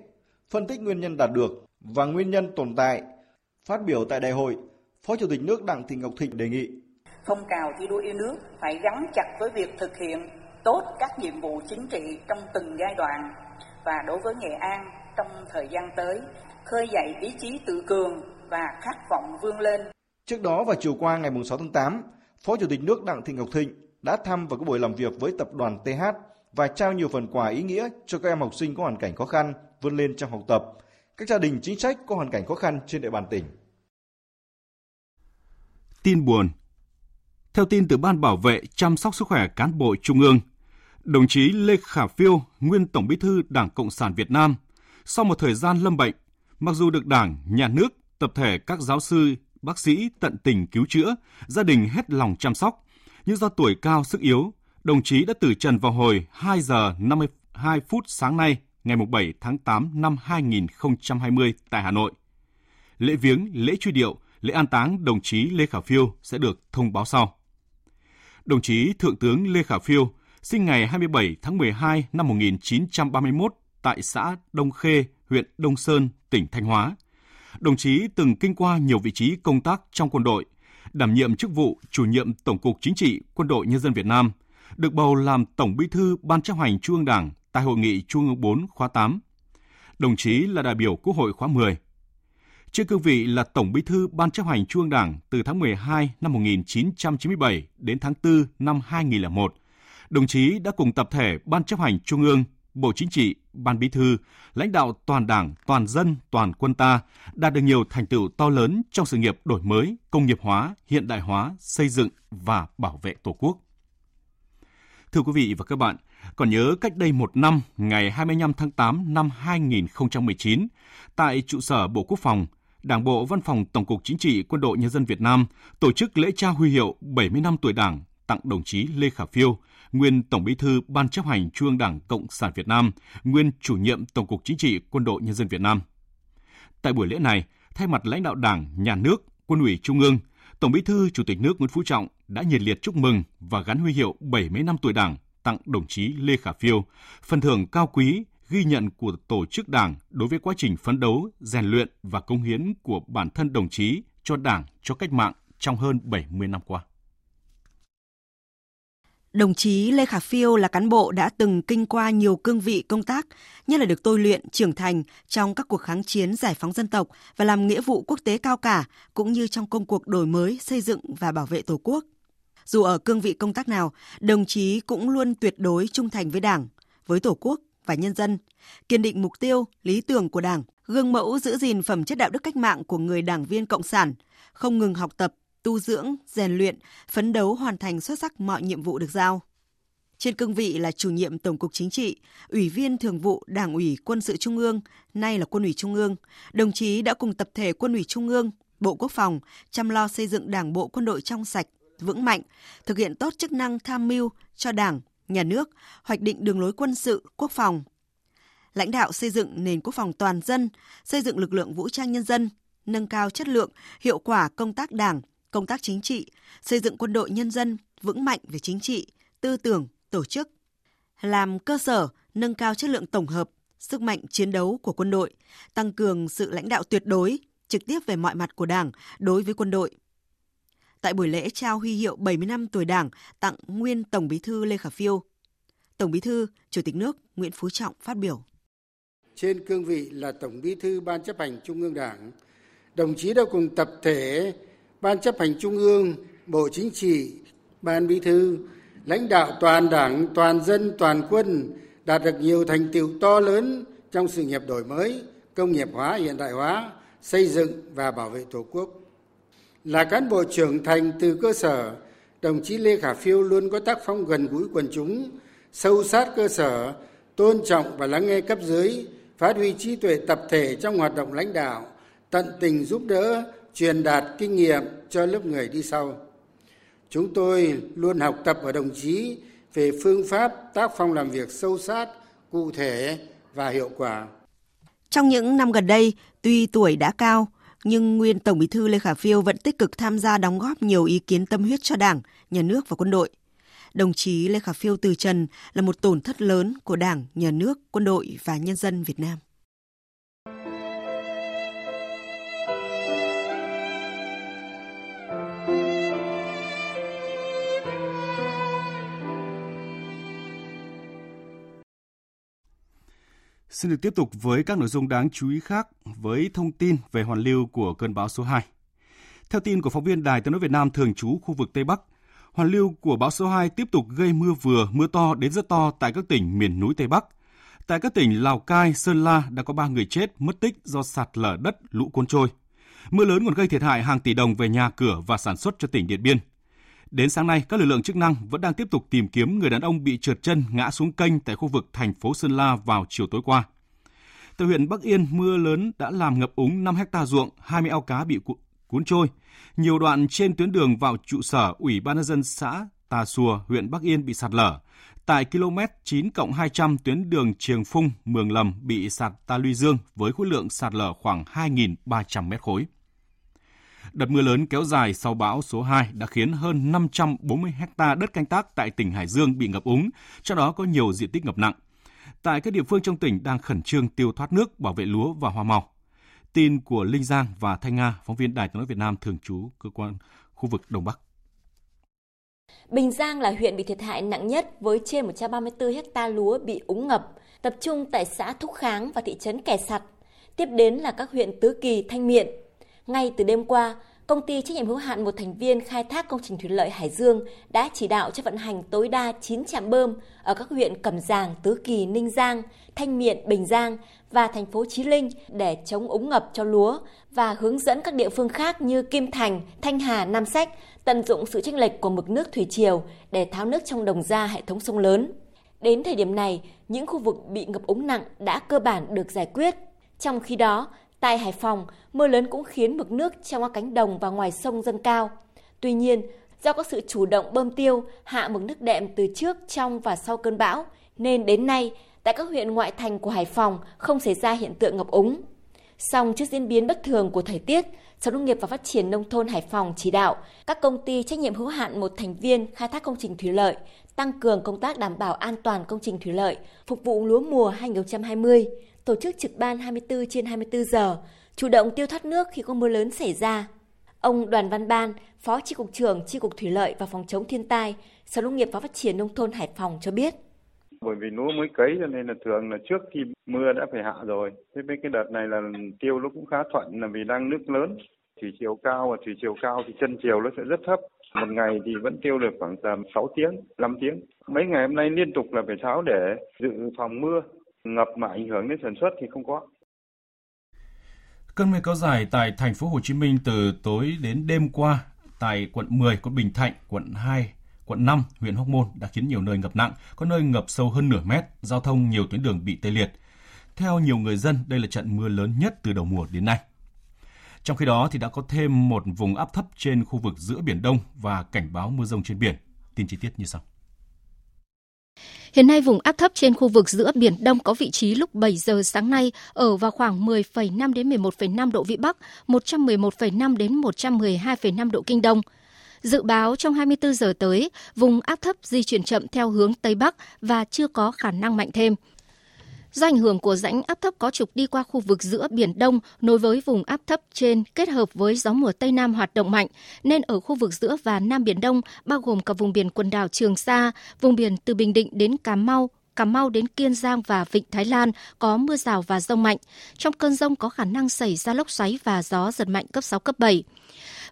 phân tích nguyên nhân đạt được và nguyên nhân tồn tại. Phát biểu tại đại hội, Phó Chủ tịch nước Đặng Thị Ngọc Thịnh đề nghị phong trào thi đua yêu nước phải gắn chặt với việc thực hiện tốt các nhiệm vụ chính trị trong từng giai đoạn và đối với Nghệ An trong thời gian tới, khơi dậy ý chí tự cường và khát vọng vươn lên. Trước đó vào chiều qua ngày 6 tháng 8, Phó Chủ tịch nước Đặng Thị Ngọc Thịnh đã thăm và có buổi làm việc với tập đoàn TH và trao nhiều phần quà ý nghĩa cho các em học sinh có hoàn cảnh khó khăn vươn lên trong học tập, các gia đình chính sách có hoàn cảnh khó khăn trên địa bàn tỉnh. Tin buồn Theo tin từ Ban Bảo vệ chăm sóc sức khỏe cán bộ Trung ương, đồng chí Lê Khả Phiêu, nguyên Tổng bí thư Đảng Cộng sản Việt Nam, sau một thời gian lâm bệnh, mặc dù được Đảng, Nhà nước, tập thể các giáo sư, bác sĩ tận tình cứu chữa, gia đình hết lòng chăm sóc, nhưng do tuổi cao sức yếu, đồng chí đã tử trần vào hồi 2 giờ 52 phút sáng nay, ngày 7 tháng 8 năm 2020 tại Hà Nội. Lễ viếng, lễ truy điệu, lễ an táng đồng chí Lê Khả Phiêu sẽ được thông báo sau. Đồng chí Thượng tướng Lê Khả Phiêu sinh ngày 27 tháng 12 năm 1931 tại xã Đông Khê, huyện Đông Sơn, tỉnh Thanh Hóa. Đồng chí từng kinh qua nhiều vị trí công tác trong quân đội – đảm nhiệm chức vụ chủ nhiệm Tổng cục Chính trị Quân đội Nhân dân Việt Nam, được bầu làm Tổng Bí thư Ban chấp hành Trung ương Đảng tại Hội nghị Trung ương 4 khóa 8. Đồng chí là đại biểu Quốc hội khóa 10. Trên cương vị là Tổng Bí thư Ban chấp hành Trung ương Đảng từ tháng 12 năm 1997 đến tháng 4 năm 2001, đồng chí đã cùng tập thể Ban chấp hành Trung ương Bộ Chính trị, Ban Bí thư, lãnh đạo toàn Đảng, toàn dân, toàn quân ta đạt được nhiều thành tựu to lớn trong sự nghiệp đổi mới, công nghiệp hóa, hiện đại hóa, xây dựng và bảo vệ Tổ quốc. Thưa quý vị và các bạn, còn nhớ cách đây một năm, ngày 25 tháng 8 năm 2019, tại trụ sở Bộ Quốc phòng, Đảng bộ Văn phòng Tổng cục Chính trị Quân đội Nhân dân Việt Nam tổ chức lễ trao huy hiệu 70 năm tuổi Đảng tặng đồng chí Lê Khả Phiêu, nguyên Tổng Bí thư Ban chấp hành Trung ương Đảng Cộng sản Việt Nam, nguyên chủ nhiệm Tổng cục Chính trị Quân đội Nhân dân Việt Nam. Tại buổi lễ này, thay mặt lãnh đạo Đảng, Nhà nước, Quân ủy Trung ương, Tổng Bí thư Chủ tịch nước Nguyễn Phú Trọng đã nhiệt liệt chúc mừng và gắn huy hiệu 70 năm tuổi Đảng tặng đồng chí Lê Khả Phiêu, phần thưởng cao quý ghi nhận của tổ chức Đảng đối với quá trình phấn đấu, rèn luyện và công hiến của bản thân đồng chí cho Đảng, cho cách mạng trong hơn 70 năm qua. Đồng chí Lê Khả Phiêu là cán bộ đã từng kinh qua nhiều cương vị công tác, như là được tôi luyện, trưởng thành trong các cuộc kháng chiến giải phóng dân tộc và làm nghĩa vụ quốc tế cao cả, cũng như trong công cuộc đổi mới, xây dựng và bảo vệ Tổ quốc. Dù ở cương vị công tác nào, đồng chí cũng luôn tuyệt đối trung thành với Đảng, với Tổ quốc và nhân dân, kiên định mục tiêu, lý tưởng của Đảng, gương mẫu giữ gìn phẩm chất đạo đức cách mạng của người đảng viên cộng sản, không ngừng học tập, tu dưỡng, rèn luyện, phấn đấu hoàn thành xuất sắc mọi nhiệm vụ được giao. Trên cương vị là chủ nhiệm Tổng cục Chính trị, Ủy viên Thường vụ Đảng ủy Quân sự Trung ương, nay là Quân ủy Trung ương, đồng chí đã cùng tập thể Quân ủy Trung ương, Bộ Quốc phòng chăm lo xây dựng Đảng bộ quân đội trong sạch, vững mạnh, thực hiện tốt chức năng tham mưu cho Đảng, Nhà nước, hoạch định đường lối quân sự, quốc phòng. Lãnh đạo xây dựng nền quốc phòng toàn dân, xây dựng lực lượng vũ trang nhân dân, nâng cao chất lượng, hiệu quả công tác Đảng, công tác chính trị, xây dựng quân đội nhân dân vững mạnh về chính trị, tư tưởng, tổ chức, làm cơ sở nâng cao chất lượng tổng hợp, sức mạnh chiến đấu của quân đội, tăng cường sự lãnh đạo tuyệt đối, trực tiếp về mọi mặt của Đảng đối với quân đội. Tại buổi lễ trao huy hiệu 70 năm tuổi Đảng tặng nguyên Tổng Bí thư Lê Khả Phiêu, Tổng Bí thư, Chủ tịch nước Nguyễn Phú Trọng phát biểu. Trên cương vị là Tổng Bí thư Ban chấp hành Trung ương Đảng, đồng chí đã cùng tập thể Ban chấp hành Trung ương, Bộ Chính trị, Ban Bí thư, lãnh đạo toàn đảng, toàn dân, toàn quân đạt được nhiều thành tiệu to lớn trong sự nghiệp đổi mới, công nghiệp hóa, hiện đại hóa, xây dựng và bảo vệ Tổ quốc. Là cán bộ trưởng thành từ cơ sở, đồng chí Lê Khả Phiêu luôn có tác phong gần gũi quần chúng, sâu sát cơ sở, tôn trọng và lắng nghe cấp dưới, phát huy trí tuệ tập thể trong hoạt động lãnh đạo, tận tình giúp đỡ, truyền đạt kinh nghiệm cho lớp người đi sau. Chúng tôi luôn học tập ở đồng chí về phương pháp tác phong làm việc sâu sát, cụ thể và hiệu quả. Trong những năm gần đây, tuy tuổi đã cao, nhưng nguyên Tổng Bí thư Lê Khả Phiêu vẫn tích cực tham gia đóng góp nhiều ý kiến tâm huyết cho Đảng, Nhà nước và quân đội. Đồng chí Lê Khả Phiêu từ trần là một tổn thất lớn của Đảng, Nhà nước, quân đội và nhân dân Việt Nam. Xin được tiếp tục với các nội dung đáng chú ý khác với thông tin về hoàn lưu của cơn bão số 2. Theo tin của phóng viên Đài Tiếng nói Việt Nam thường trú khu vực Tây Bắc, hoàn lưu của bão số 2 tiếp tục gây mưa vừa, mưa to đến rất to tại các tỉnh miền núi Tây Bắc. Tại các tỉnh Lào Cai, Sơn La đã có 3 người chết mất tích do sạt lở đất, lũ cuốn trôi. Mưa lớn còn gây thiệt hại hàng tỷ đồng về nhà cửa và sản xuất cho tỉnh Điện Biên. Đến sáng nay, các lực lượng chức năng vẫn đang tiếp tục tìm kiếm người đàn ông bị trượt chân ngã xuống kênh tại khu vực thành phố Sơn La vào chiều tối qua. Tại huyện Bắc Yên, mưa lớn đã làm ngập úng 5 hecta ruộng, 20 ao cá bị cuốn trôi. Nhiều đoạn trên tuyến đường vào trụ sở Ủy ban nhân dân xã Tà Xùa, huyện Bắc Yên bị sạt lở. Tại km 9 cộng 200 tuyến đường Triềng Phung, Mường Lầm bị sạt ta luy dương với khối lượng sạt lở khoảng 2.300 mét khối. Đợt mưa lớn kéo dài sau bão số 2 đã khiến hơn 540 hecta đất canh tác tại tỉnh Hải Dương bị ngập úng, trong đó có nhiều diện tích ngập nặng. Tại các địa phương trong tỉnh đang khẩn trương tiêu thoát nước, bảo vệ lúa và hoa màu. Tin của Linh Giang và Thanh Nga, phóng viên Đài tiếng nói Việt Nam thường trú cơ quan khu vực Đông Bắc. Bình Giang là huyện bị thiệt hại nặng nhất với trên 134 hecta lúa bị úng ngập, tập trung tại xã Thúc Kháng và thị trấn Kẻ Sặt. Tiếp đến là các huyện Tứ Kỳ, Thanh Miện, ngay từ đêm qua, công ty trách nhiệm hữu hạn một thành viên khai thác công trình thủy lợi Hải Dương đã chỉ đạo cho vận hành tối đa 9 trạm bơm ở các huyện Cẩm Giàng, Tứ Kỳ, Ninh Giang, Thanh Miện, Bình Giang và thành phố Chí Linh để chống úng ngập cho lúa và hướng dẫn các địa phương khác như Kim Thành, Thanh Hà, Nam Sách tận dụng sự chênh lệch của mực nước thủy triều để tháo nước trong đồng ra hệ thống sông lớn. Đến thời điểm này, những khu vực bị ngập úng nặng đã cơ bản được giải quyết. Trong khi đó, Tại Hải Phòng, mưa lớn cũng khiến mực nước trong các cánh đồng và ngoài sông dâng cao. Tuy nhiên, do có sự chủ động bơm tiêu, hạ mực nước đệm từ trước, trong và sau cơn bão, nên đến nay, tại các huyện ngoại thành của Hải Phòng không xảy ra hiện tượng ngập úng. Song trước diễn biến bất thường của thời tiết, Sở Nông nghiệp và Phát triển Nông thôn Hải Phòng chỉ đạo các công ty trách nhiệm hữu hạn một thành viên khai thác công trình thủy lợi tăng cường công tác đảm bảo an toàn công trình thủy lợi, phục vụ lúa mùa 2020, tổ chức trực ban 24 trên 24 giờ, chủ động tiêu thoát nước khi có mưa lớn xảy ra. Ông Đoàn Văn Ban, Phó Chi cục trưởng Chi cục Thủy lợi và Phòng chống thiên tai, Sở Nông nghiệp và Phát triển Nông thôn Hải Phòng cho biết. Bởi vì lúa mới cấy cho nên là thường là trước khi mưa đã phải hạ rồi. Thế mấy cái đợt này là tiêu nó cũng khá thuận là vì đang nước lớn. Thủy chiều cao và thủy chiều cao thì chân chiều nó sẽ rất thấp. Một ngày thì vẫn tiêu được khoảng tầm 6 tiếng, 5 tiếng. Mấy ngày hôm nay liên tục là phải tháo để dự phòng mưa. Ngập mà ảnh hưởng đến sản xuất thì không có. Cơn mưa kéo dài tại thành phố Hồ Chí Minh từ tối đến đêm qua tại quận 10, quận Bình Thạnh, quận 2, quận 5, huyện Hóc Môn đã khiến nhiều nơi ngập nặng, có nơi ngập sâu hơn nửa mét, giao thông nhiều tuyến đường bị tê liệt. Theo nhiều người dân, đây là trận mưa lớn nhất từ đầu mùa đến nay. Trong khi đó thì đã có thêm một vùng áp thấp trên khu vực giữa Biển Đông và cảnh báo mưa rông trên biển. Tin chi tiết như sau. Hiện nay vùng áp thấp trên khu vực giữa Biển Đông có vị trí lúc 7 giờ sáng nay ở vào khoảng 10,5 đến 11,5 độ Vĩ Bắc, 111,5 đến 112,5 độ Kinh Đông. Dự báo trong 24 giờ tới, vùng áp thấp di chuyển chậm theo hướng Tây Bắc và chưa có khả năng mạnh thêm. Do ảnh hưởng của rãnh áp thấp có trục đi qua khu vực giữa Biển Đông nối với vùng áp thấp trên kết hợp với gió mùa Tây Nam hoạt động mạnh, nên ở khu vực giữa và Nam Biển Đông, bao gồm cả vùng biển quần đảo Trường Sa, vùng biển từ Bình Định đến Cà Mau, Cà Mau đến Kiên Giang và Vịnh Thái Lan có mưa rào và rông mạnh. Trong cơn rông có khả năng xảy ra lốc xoáy và gió giật mạnh cấp 6, cấp 7.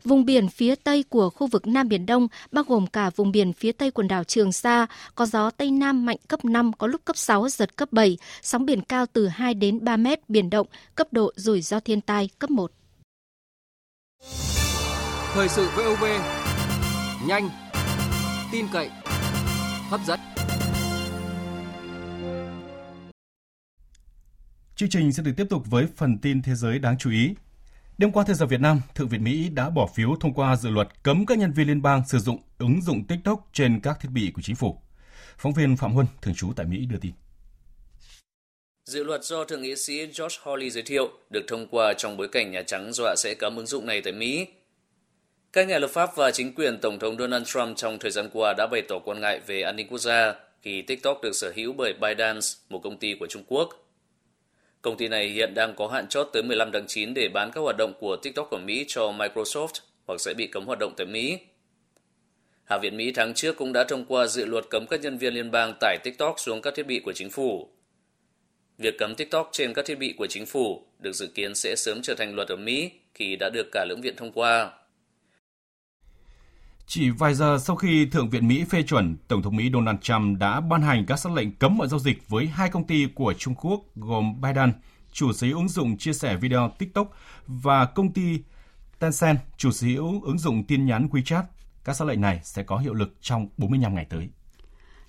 Vùng biển phía Tây của khu vực Nam Biển Đông, bao gồm cả vùng biển phía Tây quần đảo Trường Sa, có gió Tây Nam mạnh cấp 5, có lúc cấp 6, giật cấp 7, sóng biển cao từ 2 đến 3 mét, biển động, cấp độ rủi ro thiên tai cấp 1. Thời sự VOV, nhanh, tin cậy, hấp dẫn. Chương trình sẽ được tiếp tục với phần tin thế giới đáng chú ý. Đêm qua theo giờ Việt Nam, Thượng viện Mỹ đã bỏ phiếu thông qua dự luật cấm các nhân viên liên bang sử dụng ứng dụng TikTok trên các thiết bị của chính phủ. Phóng viên Phạm Huân, thường trú tại Mỹ đưa tin. Dự luật do Thượng nghị sĩ George Hawley giới thiệu được thông qua trong bối cảnh Nhà Trắng dọa sẽ cấm ứng dụng này tại Mỹ. Các nhà lập pháp và chính quyền Tổng thống Donald Trump trong thời gian qua đã bày tỏ quan ngại về an ninh quốc gia khi TikTok được sở hữu bởi ByteDance, một công ty của Trung Quốc. Công ty này hiện đang có hạn chót tới 15 tháng 9 để bán các hoạt động của TikTok ở Mỹ cho Microsoft hoặc sẽ bị cấm hoạt động tại Mỹ. Hạ viện Mỹ tháng trước cũng đã thông qua dự luật cấm các nhân viên liên bang tải TikTok xuống các thiết bị của chính phủ. Việc cấm TikTok trên các thiết bị của chính phủ được dự kiến sẽ sớm trở thành luật ở Mỹ khi đã được cả lưỡng viện thông qua. Chỉ vài giờ sau khi Thượng viện Mỹ phê chuẩn, Tổng thống Mỹ Donald Trump đã ban hành các sắc lệnh cấm mọi giao dịch với hai công ty của Trung Quốc gồm Baidu, chủ sở hữu ứng dụng chia sẻ video TikTok và công ty Tencent, chủ sở hữu ứng dụng tin nhắn WeChat. Các sắc lệnh này sẽ có hiệu lực trong 45 ngày tới.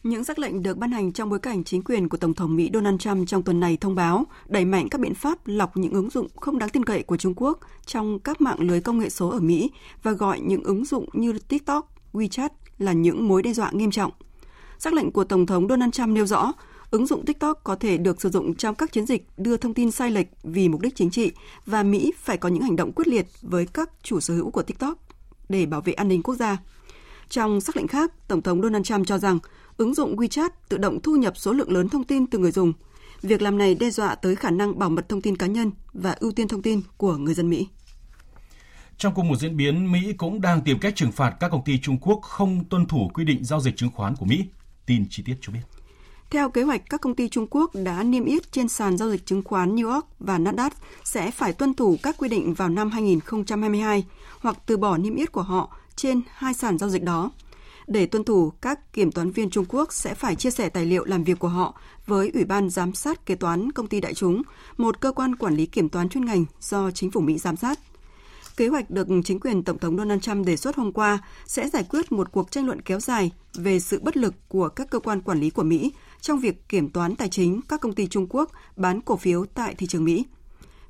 Những sắc lệnh được ban hành trong bối cảnh chính quyền của Tổng thống Mỹ Donald Trump trong tuần này thông báo đẩy mạnh các biện pháp lọc những ứng dụng không đáng tin cậy của Trung Quốc trong các mạng lưới công nghệ số ở Mỹ và gọi những ứng dụng như TikTok, WeChat là những mối đe dọa nghiêm trọng. Sắc lệnh của Tổng thống Donald Trump nêu rõ, ứng dụng TikTok có thể được sử dụng trong các chiến dịch đưa thông tin sai lệch vì mục đích chính trị và Mỹ phải có những hành động quyết liệt với các chủ sở hữu của TikTok để bảo vệ an ninh quốc gia. Trong sắc lệnh khác, Tổng thống Donald Trump cho rằng ứng dụng WeChat tự động thu nhập số lượng lớn thông tin từ người dùng. Việc làm này đe dọa tới khả năng bảo mật thông tin cá nhân và ưu tiên thông tin của người dân Mỹ. Trong cùng một diễn biến, Mỹ cũng đang tìm cách trừng phạt các công ty Trung Quốc không tuân thủ quy định giao dịch chứng khoán của Mỹ. Tin chi tiết cho biết. Theo kế hoạch, các công ty Trung Quốc đã niêm yết trên sàn giao dịch chứng khoán New York và Nasdaq sẽ phải tuân thủ các quy định vào năm 2022 hoặc từ bỏ niêm yết của họ trên hai sàn giao dịch đó. Để tuân thủ, các kiểm toán viên Trung Quốc sẽ phải chia sẻ tài liệu làm việc của họ với Ủy ban Giám sát Kế toán Công ty Đại chúng, một cơ quan quản lý kiểm toán chuyên ngành do chính phủ Mỹ giám sát. Kế hoạch được chính quyền Tổng thống Donald Trump đề xuất hôm qua sẽ giải quyết một cuộc tranh luận kéo dài về sự bất lực của các cơ quan quản lý của Mỹ trong việc kiểm toán tài chính các công ty Trung Quốc bán cổ phiếu tại thị trường Mỹ.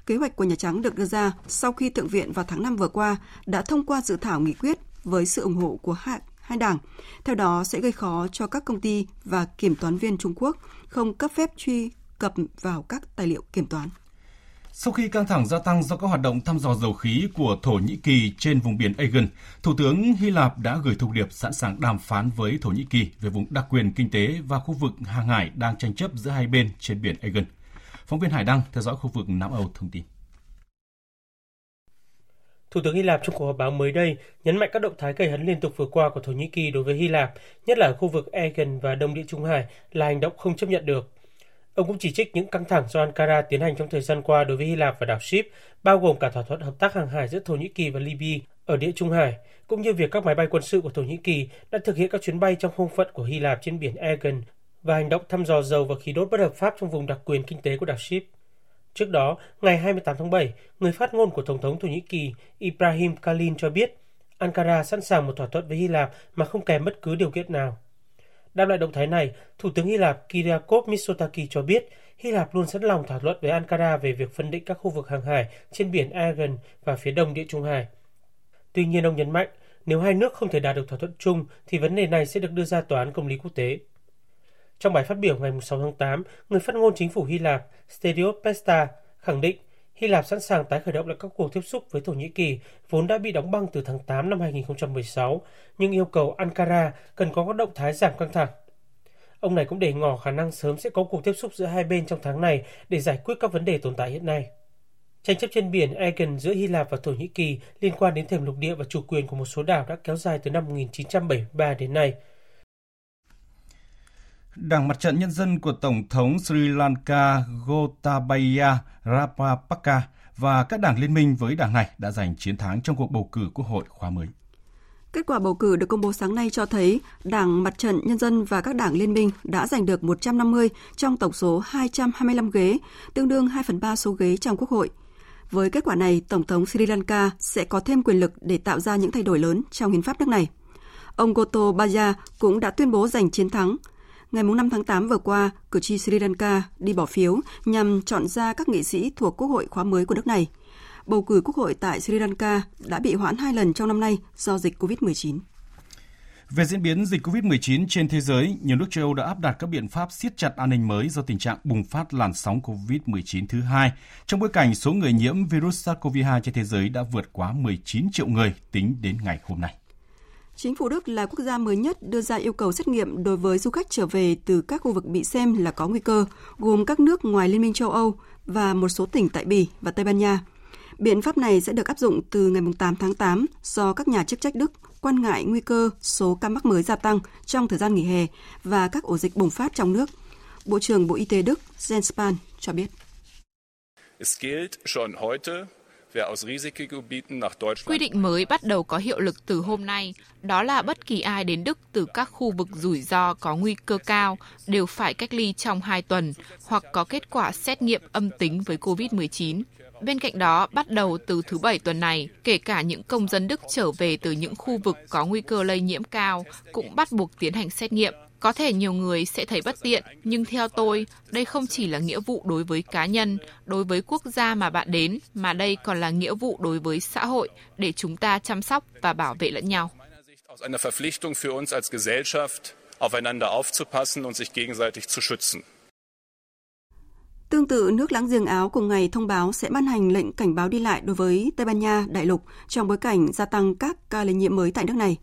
Kế hoạch của Nhà Trắng được đưa ra sau khi Thượng viện vào tháng 5 vừa qua đã thông qua dự thảo nghị quyết với sự ủng hộ của Hạ hai đảng. Theo đó sẽ gây khó cho các công ty và kiểm toán viên Trung Quốc không cấp phép truy cập vào các tài liệu kiểm toán. Sau khi căng thẳng gia tăng do các hoạt động thăm dò dầu khí của Thổ Nhĩ Kỳ trên vùng biển Aegean, Thủ tướng Hy Lạp đã gửi thông điệp sẵn sàng đàm phán với Thổ Nhĩ Kỳ về vùng đặc quyền kinh tế và khu vực hàng hải đang tranh chấp giữa hai bên trên biển Aegean. Phóng viên Hải Đăng theo dõi khu vực Nam Âu thông tin. Thủ tướng Hy Lạp trong cuộc họp báo mới đây nhấn mạnh các động thái gây hấn liên tục vừa qua của Thổ Nhĩ Kỳ đối với Hy Lạp, nhất là ở khu vực Aegean và Đông Địa Trung Hải là hành động không chấp nhận được. Ông cũng chỉ trích những căng thẳng do Ankara tiến hành trong thời gian qua đối với Hy Lạp và đảo Ship, bao gồm cả thỏa thuận hợp tác hàng hải giữa Thổ Nhĩ Kỳ và Libya ở Địa Trung Hải, cũng như việc các máy bay quân sự của Thổ Nhĩ Kỳ đã thực hiện các chuyến bay trong không phận của Hy Lạp trên biển Aegean và hành động thăm dò dầu và khí đốt bất hợp pháp trong vùng đặc quyền kinh tế của đảo Ship. Trước đó, ngày 28 tháng 7, người phát ngôn của Tổng thống Thổ Nhĩ Kỳ Ibrahim Kalin cho biết Ankara sẵn sàng một thỏa thuận với Hy Lạp mà không kèm bất cứ điều kiện nào. Đáp lại động thái này, Thủ tướng Hy Lạp Kyriakos Mitsotakis cho biết Hy Lạp luôn sẵn lòng thảo luận với Ankara về việc phân định các khu vực hàng hải trên biển Aegean và phía đông Địa Trung Hải. Tuy nhiên, ông nhấn mạnh, nếu hai nước không thể đạt được thỏa thuận chung thì vấn đề này sẽ được đưa ra tòa án công lý quốc tế. Trong bài phát biểu ngày 6 tháng 8, người phát ngôn chính phủ Hy Lạp Stelios Pesta khẳng định Hy Lạp sẵn sàng tái khởi động lại các cuộc tiếp xúc với Thổ Nhĩ Kỳ vốn đã bị đóng băng từ tháng 8 năm 2016, nhưng yêu cầu Ankara cần có các động thái giảm căng thẳng. Ông này cũng để ngỏ khả năng sớm sẽ có cuộc tiếp xúc giữa hai bên trong tháng này để giải quyết các vấn đề tồn tại hiện nay. Tranh chấp trên biển Aegean giữa Hy Lạp và Thổ Nhĩ Kỳ liên quan đến thềm lục địa và chủ quyền của một số đảo đã kéo dài từ năm 1973 đến nay. Đảng Mặt trận Nhân dân của Tổng thống Sri Lanka Gotabaya Rajapaksa và các đảng liên minh với đảng này đã giành chiến thắng trong cuộc bầu cử quốc hội khóa mới. Kết quả bầu cử được công bố sáng nay cho thấy Đảng Mặt trận Nhân dân và các đảng liên minh đã giành được 150 trong tổng số 225 ghế, tương đương 2 phần 3 số ghế trong Quốc hội. Với kết quả này, Tổng thống Sri Lanka sẽ có thêm quyền lực để tạo ra những thay đổi lớn trong hiến pháp nước này. Ông Gotobaya cũng đã tuyên bố giành chiến thắng. Ngày 5 tháng 8 vừa qua, cử tri Sri Lanka đi bỏ phiếu nhằm chọn ra các nghị sĩ thuộc Quốc hội khóa mới của nước này – bầu cử quốc hội tại Sri Lanka đã bị hoãn hai lần trong năm nay do dịch COVID-19. Về diễn biến dịch COVID-19 trên thế giới, nhiều nước châu Âu đã áp đặt các biện pháp siết chặt an ninh mới do tình trạng bùng phát làn sóng COVID-19 thứ hai, trong bối cảnh số người nhiễm virus SARS-CoV-2 trên thế giới đã vượt quá 19 triệu người tính đến ngày hôm nay. Chính phủ Đức là quốc gia mới nhất đưa ra yêu cầu xét nghiệm đối với du khách trở về từ các khu vực bị xem là có nguy cơ, gồm các nước ngoài Liên minh châu Âu và một số tỉnh tại Bỉ và Tây Ban Nha – Biện pháp này sẽ được áp dụng từ ngày 8 tháng 8 do các nhà chức trách Đức quan ngại nguy cơ số ca mắc mới gia tăng trong thời gian nghỉ hè và các ổ dịch bùng phát trong nước. Bộ trưởng Bộ Y tế Đức Jens Spahn cho biết. Quy định mới bắt đầu có hiệu lực từ hôm nay, đó là bất kỳ ai đến Đức từ các khu vực rủi ro có nguy cơ cao đều phải cách ly trong 2 tuần hoặc có kết quả xét nghiệm âm tính với COVID-19. Bên cạnh đó, bắt đầu từ thứ Bảy tuần này, kể cả những công dân Đức trở về từ những khu vực có nguy cơ lây nhiễm cao cũng bắt buộc tiến hành xét nghiệm. Có thể nhiều người sẽ thấy bất tiện, nhưng theo tôi, đây không chỉ là nghĩa vụ đối với cá nhân, đối với quốc gia mà bạn đến, mà đây còn là nghĩa vụ đối với xã hội để chúng ta chăm sóc và bảo vệ lẫn nhau. aufeinander aufzupassen und sich gegenseitig zu schützen. Tương tự, nước láng giềng Áo cùng ngày thông báo sẽ ban hành lệnh cảnh báo đi lại đối với Tây Ban Nha, Đại lục trong bối cảnh gia tăng các ca lây nhiễm mới tại nước này.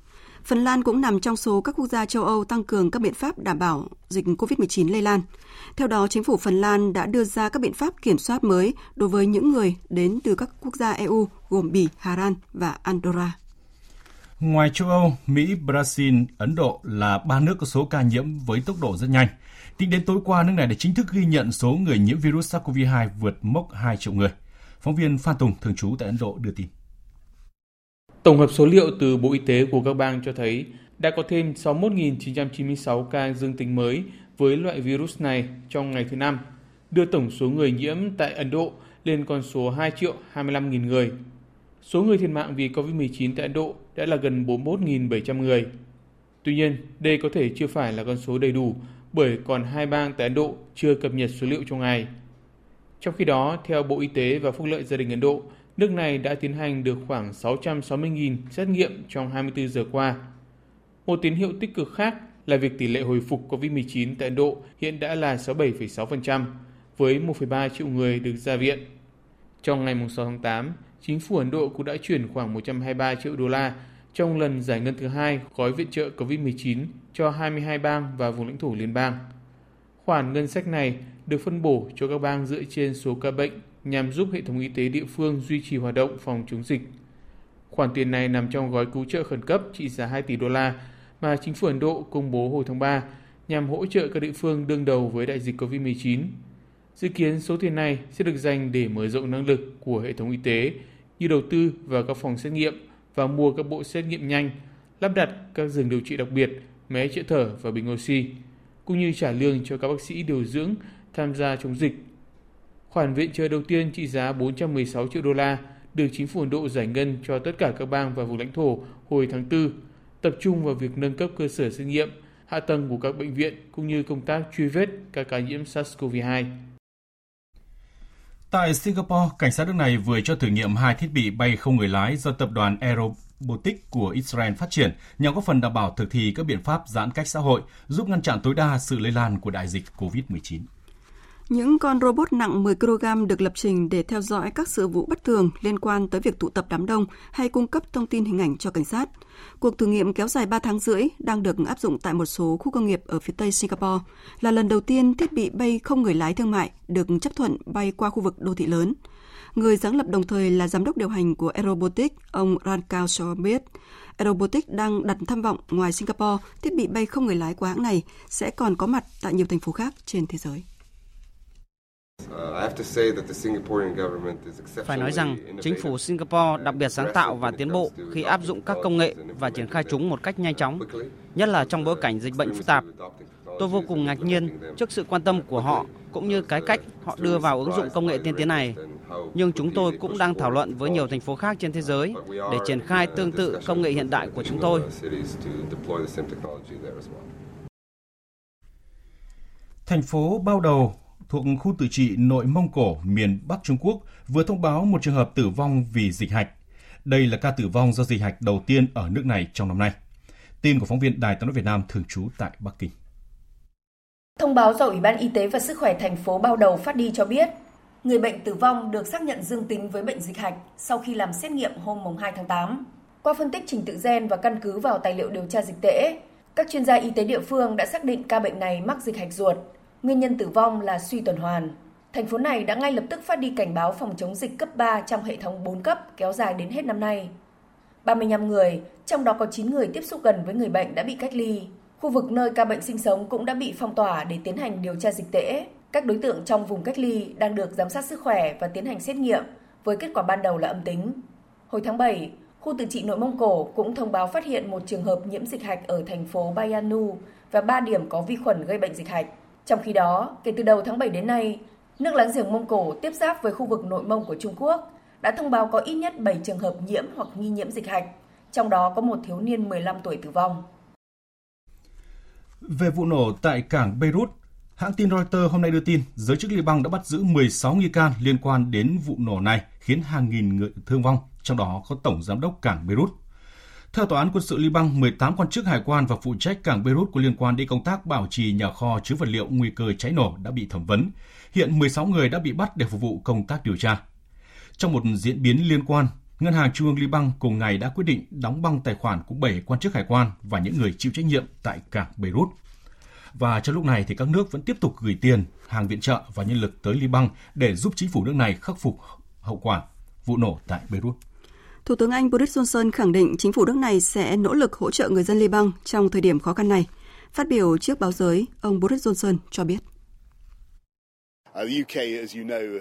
Phần Lan cũng nằm trong số các quốc gia châu Âu tăng cường các biện pháp đảm bảo dịch COVID-19 lây lan. Theo đó, chính phủ Phần Lan đã đưa ra các biện pháp kiểm soát mới đối với những người đến từ các quốc gia EU gồm Bỉ, Hà Lan và Andorra. Ngoài châu Âu, Mỹ, Brazil, Ấn Độ là ba nước có số ca nhiễm với tốc độ rất nhanh – Tính đến tối qua, nước này đã chính thức ghi nhận số người nhiễm virus SARS-CoV-2 vượt mốc 2 triệu người. Phóng viên Phan Tùng, thường trú tại Ấn Độ đưa tin. Tổng hợp số liệu từ Bộ Y tế của các bang cho thấy đã có thêm 61.996 ca dương tính mới với loại virus này trong ngày thứ năm, đưa tổng số người nhiễm tại Ấn Độ lên con số 2 triệu 25 nghìn người. Số người thiệt mạng vì COVID-19 tại Ấn Độ đã là gần 41.700 người. Tuy nhiên, đây có thể chưa phải là con số đầy đủ bởi còn hai bang tại Ấn Độ chưa cập nhật số liệu trong ngày. Trong khi đó, theo Bộ Y tế và Phúc lợi gia đình Ấn Độ, nước này đã tiến hành được khoảng 660.000 xét nghiệm trong 24 giờ qua. Một tín hiệu tích cực khác là việc tỷ lệ hồi phục COVID-19 tại Ấn Độ hiện đã là 67,6%, với 1,3 triệu người được ra viện. Trong ngày 6 tháng 8, chính phủ Ấn Độ cũng đã chuyển khoảng 123 triệu đô la trong lần giải ngân thứ hai gói viện trợ COVID-19 cho 22 bang và vùng lãnh thổ liên bang. Khoản ngân sách này được phân bổ cho các bang dựa trên số ca bệnh nhằm giúp hệ thống y tế địa phương duy trì hoạt động phòng chống dịch. Khoản tiền này nằm trong gói cứu trợ khẩn cấp trị giá 2 tỷ đô la mà chính phủ Ấn Độ công bố hồi tháng 3 nhằm hỗ trợ các địa phương đương đầu với đại dịch COVID-19. Dự kiến số tiền này sẽ được dành để mở rộng năng lực của hệ thống y tế như đầu tư vào các phòng xét nghiệm và mua các bộ xét nghiệm nhanh, lắp đặt các giường điều trị đặc biệt, máy trợ thở và bình oxy, cũng như trả lương cho các bác sĩ điều dưỡng tham gia chống dịch. Khoản viện trợ đầu tiên trị giá 416 triệu đô la được chính phủ Ấn Độ giải ngân cho tất cả các bang và vùng lãnh thổ hồi tháng 4, tập trung vào việc nâng cấp cơ sở xét nghiệm, hạ tầng của các bệnh viện cũng như công tác truy vết các ca nhiễm SARS-CoV-2. Tại Singapore, cảnh sát nước này vừa cho thử nghiệm hai thiết bị bay không người lái do tập đoàn Aerobotics của Israel phát triển nhằm góp phần đảm bảo thực thi các biện pháp giãn cách xã hội, giúp ngăn chặn tối đa sự lây lan của đại dịch COVID-19. Những con robot nặng 10 kg được lập trình để theo dõi các sự vụ bất thường liên quan tới việc tụ tập đám đông hay cung cấp thông tin hình ảnh cho cảnh sát. Cuộc thử nghiệm kéo dài 3 tháng rưỡi đang được áp dụng tại một số khu công nghiệp ở phía tây Singapore, là lần đầu tiên thiết bị bay không người lái thương mại được chấp thuận bay qua khu vực đô thị lớn. Người sáng lập đồng thời là giám đốc điều hành của Aerobotics, ông Rankau cho biết, Aerobotics đang đặt tham vọng ngoài Singapore, thiết bị bay không người lái của hãng này sẽ còn có mặt tại nhiều thành phố khác trên thế giới. Phải nói rằng, chính phủ Singapore đặc biệt sáng tạo và tiến bộ khi áp dụng các công nghệ và triển khai chúng một cách nhanh chóng, nhất là trong bối cảnh dịch bệnh phức tạp. Tôi vô cùng ngạc nhiên trước sự quan tâm của họ cũng như cái cách họ đưa vào ứng dụng công nghệ tiên tiến này. Nhưng chúng tôi cũng đang thảo luận với nhiều thành phố khác trên thế giới để triển khai tương tự công nghệ hiện đại của chúng tôi. Thành phố Bao Đầu thuộc khu tự trị nội Mông Cổ, miền Bắc Trung Quốc vừa thông báo một trường hợp tử vong vì dịch hạch. Đây là ca tử vong do dịch hạch đầu tiên ở nước này trong năm nay. Tin của phóng viên Đài tiếng nói Việt Nam thường trú tại Bắc Kinh. Thông báo do Ủy ban Y tế và Sức khỏe thành phố Bao Đầu phát đi cho biết, người bệnh tử vong được xác nhận dương tính với bệnh dịch hạch sau khi làm xét nghiệm hôm 2 tháng 8. Qua phân tích trình tự gen và căn cứ vào tài liệu điều tra dịch tễ, các chuyên gia y tế địa phương đã xác định ca bệnh này mắc dịch hạch ruột Nguyên nhân tử vong là suy tuần hoàn. Thành phố này đã ngay lập tức phát đi cảnh báo phòng chống dịch cấp 3 trong hệ thống 4 cấp kéo dài đến hết năm nay. 35 người, trong đó có 9 người tiếp xúc gần với người bệnh đã bị cách ly. Khu vực nơi ca bệnh sinh sống cũng đã bị phong tỏa để tiến hành điều tra dịch tễ. Các đối tượng trong vùng cách ly đang được giám sát sức khỏe và tiến hành xét nghiệm với kết quả ban đầu là âm tính. Hồi tháng 7, khu tự trị nội Mông Cổ cũng thông báo phát hiện một trường hợp nhiễm dịch hạch ở thành phố Bayanu và 3 điểm có vi khuẩn gây bệnh dịch hạch. Trong khi đó, kể từ đầu tháng 7 đến nay, nước láng giềng Mông Cổ tiếp giáp với khu vực nội Mông của Trung Quốc đã thông báo có ít nhất 7 trường hợp nhiễm hoặc nghi nhiễm dịch hạch, trong đó có một thiếu niên 15 tuổi tử vong. Về vụ nổ tại cảng Beirut, hãng tin Reuters hôm nay đưa tin giới chức Liban đã bắt giữ 16 nghi can liên quan đến vụ nổ này khiến hàng nghìn người thương vong, trong đó có tổng giám đốc cảng Beirut. Theo Tòa án quân sự Liban, 18 quan chức hải quan và phụ trách cảng Beirut có liên quan đến công tác bảo trì nhà kho chứa vật liệu nguy cơ cháy nổ đã bị thẩm vấn. Hiện 16 người đã bị bắt để phục vụ công tác điều tra. Trong một diễn biến liên quan, Ngân hàng Trung ương Liban cùng ngày đã quyết định đóng băng tài khoản của 7 quan chức hải quan và những người chịu trách nhiệm tại cảng Beirut. Và trong lúc này thì các nước vẫn tiếp tục gửi tiền, hàng viện trợ và nhân lực tới Liban để giúp chính phủ nước này khắc phục hậu quả vụ nổ tại Beirut. Thủ tướng Anh Boris Johnson khẳng định chính phủ nước này sẽ nỗ lực hỗ trợ người dân Liban trong thời điểm khó khăn này. Phát biểu trước báo giới, ông Boris Johnson cho biết.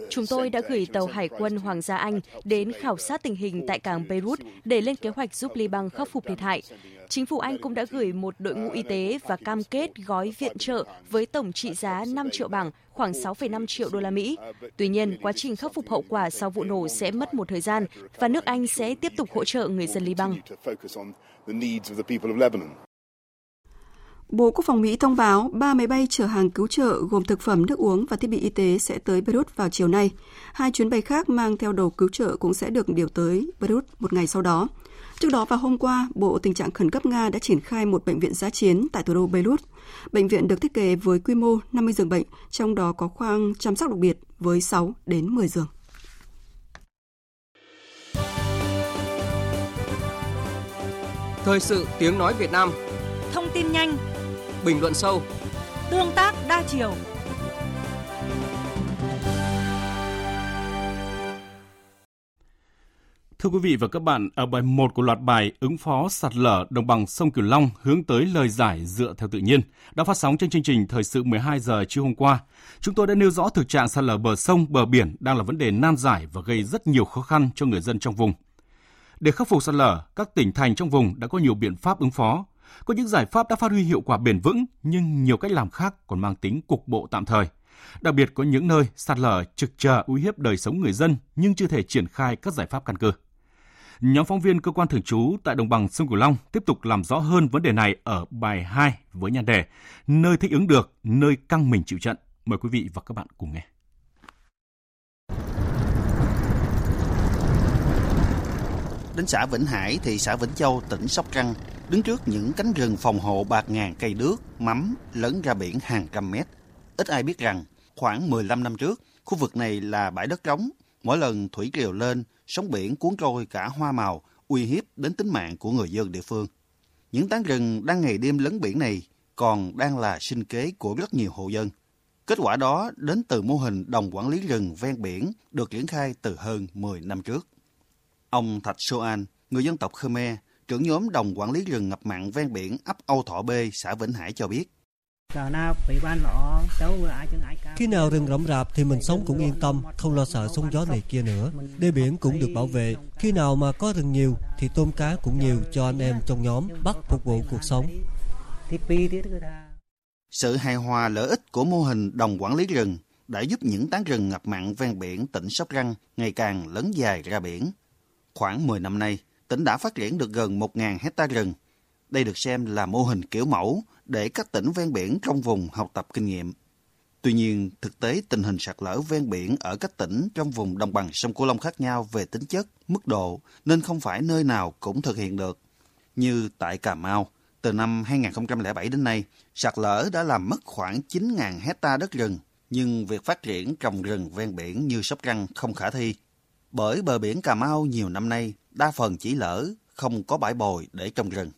Chúng tôi đã gửi tàu hải quân Hoàng gia Anh đến khảo sát tình hình tại cảng Beirut để lên kế hoạch giúp Liban khắc phục thiệt hại. Chính phủ Anh cũng đã gửi một đội ngũ y tế và cam kết gói viện trợ với tổng trị giá 5 triệu bảng, khoảng 6,5 triệu đô la Mỹ. Tuy nhiên, quá trình khắc phục hậu quả sau vụ nổ sẽ mất một thời gian và nước Anh sẽ tiếp tục hỗ trợ người dân Liban. Bộ Quốc phòng Mỹ thông báo ba máy bay chở hàng cứu trợ gồm thực phẩm, nước uống và thiết bị y tế sẽ tới Beirut vào chiều nay. Hai chuyến bay khác mang theo đồ cứu trợ cũng sẽ được điều tới Beirut một ngày sau đó. Trước đó vào hôm qua, Bộ Tình trạng Khẩn cấp Nga đã triển khai một bệnh viện giã chiến tại thủ đô Beirut. Bệnh viện được thiết kế với quy mô 50 giường bệnh, trong đó có khoang chăm sóc đặc biệt với 6 đến 10 giường. Thời sự tiếng nói Việt Nam Thông tin nhanh Bình luận sâu Tương tác đa chiều Thưa quý vị và các bạn, ở bài 1 của loạt bài ứng phó sạt lở đồng bằng sông Cửu Long hướng tới lời giải dựa theo tự nhiên đã phát sóng trên chương trình thời sự 12 giờ trưa hôm qua. Chúng tôi đã nêu rõ thực trạng sạt lở bờ sông, bờ biển đang là vấn đề nan giải và gây rất nhiều khó khăn cho người dân trong vùng. Để khắc phục sạt lở, các tỉnh thành trong vùng đã có nhiều biện pháp ứng phó. Có những giải pháp đã phát huy hiệu quả bền vững, nhưng nhiều cách làm khác còn mang tính cục bộ tạm thời. Đặc biệt có những nơi sạt lở trực chờ uy hiếp đời sống người dân nhưng chưa thể triển khai các giải pháp căn cơ. Nhóm phóng viên cơ quan thường trú tại đồng bằng sông Cửu Long tiếp tục làm rõ hơn vấn đề này ở bài 2 với nhan đề Nơi thích ứng được, nơi căng mình chịu trận. Mời quý vị và các bạn cùng nghe. Đến xã Vĩnh Hải, thị xã Vĩnh Châu, tỉnh Sóc Trăng, đứng trước những cánh rừng phòng hộ bạc ngàn cây đước, mắm, lớn ra biển hàng trăm mét. Ít ai biết rằng, khoảng 15 năm trước, khu vực này là bãi đất trống. Mỗi lần thủy triều lên, sóng biển cuốn trôi cả hoa màu, uy hiếp đến tính mạng của người dân địa phương. Những tán rừng đang ngày đêm lấn biển này còn đang là sinh kế của rất nhiều hộ dân. Kết quả đó đến từ mô hình đồng quản lý rừng ven biển được triển khai từ hơn 10 năm trước. Ông Thạch Sô An, người dân tộc Khmer, trưởng nhóm đồng quản lý rừng ngập mặn ven biển ấp Âu Thọ B, xã Vĩnh Hải cho biết. Khi nào rừng rậm rạp thì mình sống cũng yên tâm, không lo sợ sóng gió này kia nữa. Đê biển cũng được bảo vệ. Khi nào mà có rừng nhiều thì tôm cá cũng nhiều cho anh em trong nhóm bắt phục vụ cuộc sống. Sự hài hòa lợi ích của mô hình đồng quản lý rừng đã giúp những tán rừng ngập mặn ven biển tỉnh Sóc Trăng ngày càng lớn dài ra biển. Khoảng 10 năm nay, tỉnh đã phát triển được gần 1.000 hecta rừng. Đây được xem là mô hình kiểu mẫu để các tỉnh ven biển trong vùng học tập kinh nghiệm. Tuy nhiên, thực tế tình hình sạt lở ven biển ở các tỉnh trong vùng đồng bằng sông Cửu Long khác nhau về tính chất, mức độ, nên không phải nơi nào cũng thực hiện được. Như tại Cà Mau, từ năm 2007 đến nay, sạt lở đã làm mất khoảng 9.000 hecta đất rừng, nhưng việc phát triển trồng rừng ven biển như Sóc Trăng không khả thi. Bởi bờ biển Cà Mau nhiều năm nay đa phần chỉ lỡ, không có bãi bồi để trồng rừng.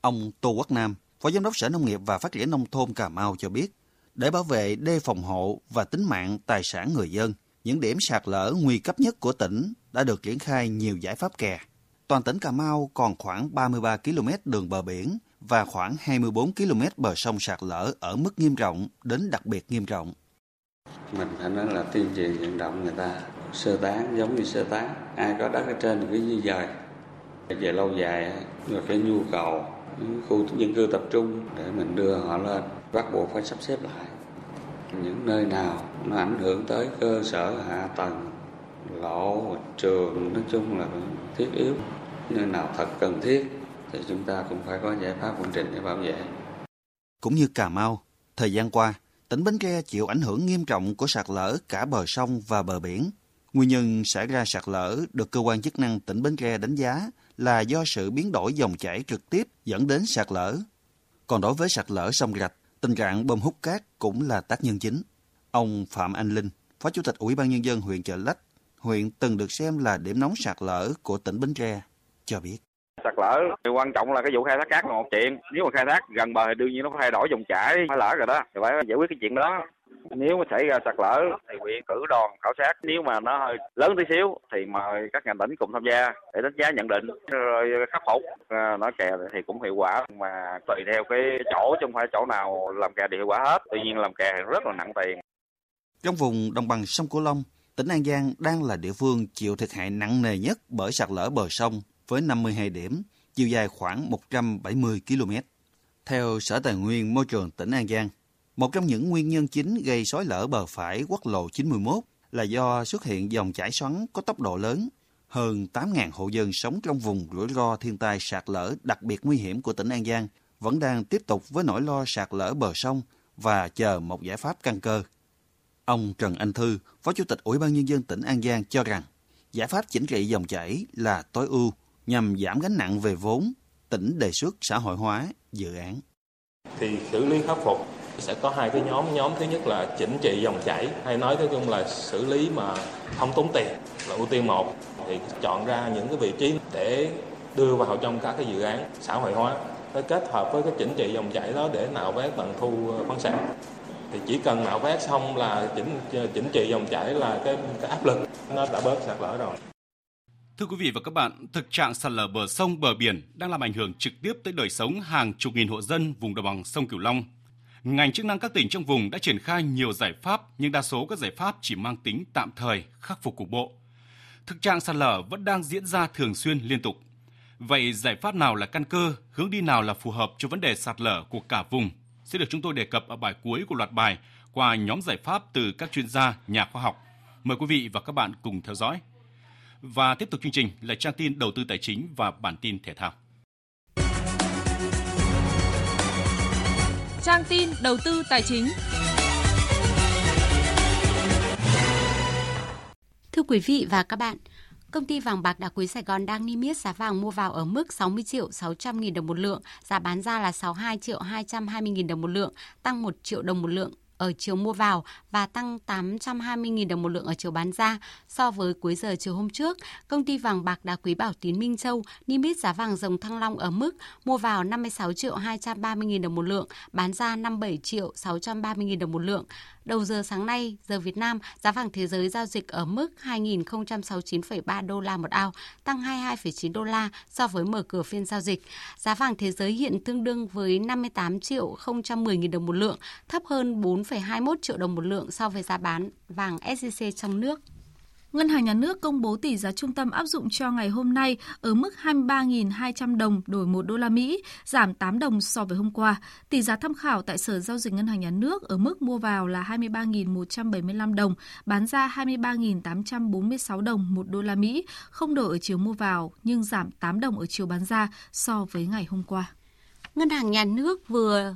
Ông Tô Quốc Nam, Phó Giám đốc Sở Nông nghiệp và Phát triển Nông thôn Cà Mau cho biết, để bảo vệ đê phòng hộ và tính mạng tài sản người dân, những điểm sạt lở nguy cấp nhất của tỉnh đã được triển khai nhiều giải pháp kè. Toàn tỉnh Cà Mau còn khoảng 33 km đường bờ biển và khoảng 24 km bờ sông sạt lở ở mức nghiêm trọng đến đặc biệt nghiêm trọng. Mình phải nói là tuyên truyền vận động người ta sơ tán, giống như sơ tán. Ai có đất ở trên thì cứ di dời. Về lâu dài, rồi cái nhu cầu, khu dân cư tập trung để mình đưa họ lên, bắt buộc phải sắp xếp lại những nơi nào nó ảnh hưởng tới cơ sở, hạ tầng lộ trường, nói chung là thiết yếu nơi nào thật cần thiết thì chúng ta cũng phải có giải pháp công trình để bảo vệ cũng như Cà Mau, thời gian qua, tỉnh Bến Tre chịu ảnh hưởng nghiêm trọng của sạt lở cả bờ sông và bờ biển nguyên nhân xảy ra sạt lở được cơ quan chức năng tỉnh Bến Tre đánh giá là do sự biến đổi dòng chảy trực tiếp dẫn đến sạt lở. Còn đối với sạt lở sông rạch, tình trạng bơm hút cát cũng là tác nhân chính. Ông Phạm Anh Linh, Phó Chủ tịch Ủy ban Nhân dân huyện Chợ Lách, huyện từng được xem là điểm nóng sạt lở của tỉnh Bến Tre, cho biết. Sạt lở, quan trọng là cái vụ khai thác cát là một chuyện. Nếu mà khai thác gần bờ thì đương nhiên nó phải thay đổi dòng chảy, phải lỡ rồi đó. Thì phải giải quyết cái chuyện đó. Nếu mà xảy ra sạt lở thì huyện cử đoàn khảo sát. Nếu mà nó hơi lớn tí xíu thì mời các ngành tỉnh cùng tham gia để đánh giá nhận định rồi khắc phục. Nó nói kè thì cũng hiệu quả mà tùy theo cái chỗ chứ không phải chỗ nào làm kè thì hiệu quả hết. Tuy nhiên làm kè thì rất là nặng tiền. Trong vùng đồng bằng sông Cửu Long, tỉnh An Giang đang là địa phương chịu thiệt hại nặng nề nhất bởi sạt lở bờ sông với 52 điểm, chiều dài khoảng 170 km. Theo Sở Tài nguyên Môi trường tỉnh An Giang, một trong những nguyên nhân chính gây sói lở bờ phải quốc lộ 91 là do xuất hiện dòng chảy xoắn có tốc độ lớn. Hơn 8.000 hộ dân sống trong vùng rủi ro thiên tai sạt lở đặc biệt nguy hiểm của tỉnh An Giang vẫn đang tiếp tục với nỗi lo sạt lở bờ sông và chờ một giải pháp căn cơ. Ông Trần Anh Thư, Phó Chủ tịch Ủy ban Nhân dân tỉnh An Giang cho rằng giải pháp chỉnh trị dòng chảy là tối ưu nhằm giảm gánh nặng về vốn, tỉnh đề xuất xã hội hóa dự án. Thì xử lý khắc phục sẽ có hai cái nhóm. Nhóm thứ nhất là chỉnh trị dòng chảy hay nói tới chung là xử lý mà không tốn tiền là ưu tiên một. Thì chọn ra những cái vị trí để đưa vào trong các cái dự án xã hội hóa với kết hợp với cái chỉnh trị dòng chảy đó để nạo vét tận thu ờ, khoáng sản. Thì chỉ cần nạo vét xong là chỉnh ờ, chỉnh trị dòng chảy là cái, cái áp lực nó đã bớt sạt lở rồi. Thưa quý vị và các bạn, thực trạng sạt lở bờ sông, bờ biển đang làm ảnh hưởng trực tiếp tới đời sống hàng chục nghìn hộ dân vùng đồng bằng sông Cửu Long. Ngành chức năng các tỉnh trong vùng đã triển khai nhiều giải pháp, nhưng đa số các giải pháp chỉ mang tính tạm thời, khắc phục cục bộ. Thực trạng sạt lở vẫn đang diễn ra thường xuyên liên tục. Vậy giải pháp nào là căn cơ, hướng đi nào là phù hợp cho vấn đề sạt lở của cả vùng sẽ được chúng tôi đề cập ở bài cuối của loạt bài qua nhóm giải pháp từ các chuyên gia, nhà khoa học. Mời quý vị và các bạn cùng theo dõi. Và tiếp tục chương trình là trang tin đầu tư tài chính và bản tin thể thao. Trang tin đầu tư tài chính. Thưa quý vị và các bạn, Công ty vàng bạc đá quý Sài Gòn đang niêm yết giá vàng mua vào ở mức 60 triệu 600 nghìn đồng một lượng, giá bán ra là 62 triệu 220 nghìn đồng một lượng, tăng 1 triệu đồng một lượng ở chiều mua vào và tăng 820.000 đồng một lượng ở chiều bán ra so với cuối giờ chiều hôm trước. Công ty vàng bạc đá quý Bảo Tín Minh Châu niêm yết giá vàng dòng Thăng Long ở mức mua vào 56 triệu 230.000 đồng một lượng, bán ra 57 triệu 630.000 đồng một lượng. Đầu giờ sáng nay, giờ Việt Nam, giá vàng thế giới giao dịch ở mức 2.069,3 đô la một ao, tăng 22,9 đô la so với mở cửa phiên giao dịch. Giá vàng thế giới hiện tương đương với 58 triệu 010 nghìn đồng một lượng, thấp hơn 4,21 triệu đồng một lượng so với giá bán vàng SJC trong nước. Ngân hàng Nhà nước công bố tỷ giá trung tâm áp dụng cho ngày hôm nay ở mức 23.200 đồng đổi 1 đô la Mỹ, giảm 8 đồng so với hôm qua. Tỷ giá tham khảo tại Sở Giao dịch Ngân hàng Nhà nước ở mức mua vào là 23.175 đồng, bán ra 23.846 đồng 1 đô la Mỹ, không đổi ở chiều mua vào nhưng giảm 8 đồng ở chiều bán ra so với ngày hôm qua. Ngân hàng Nhà nước vừa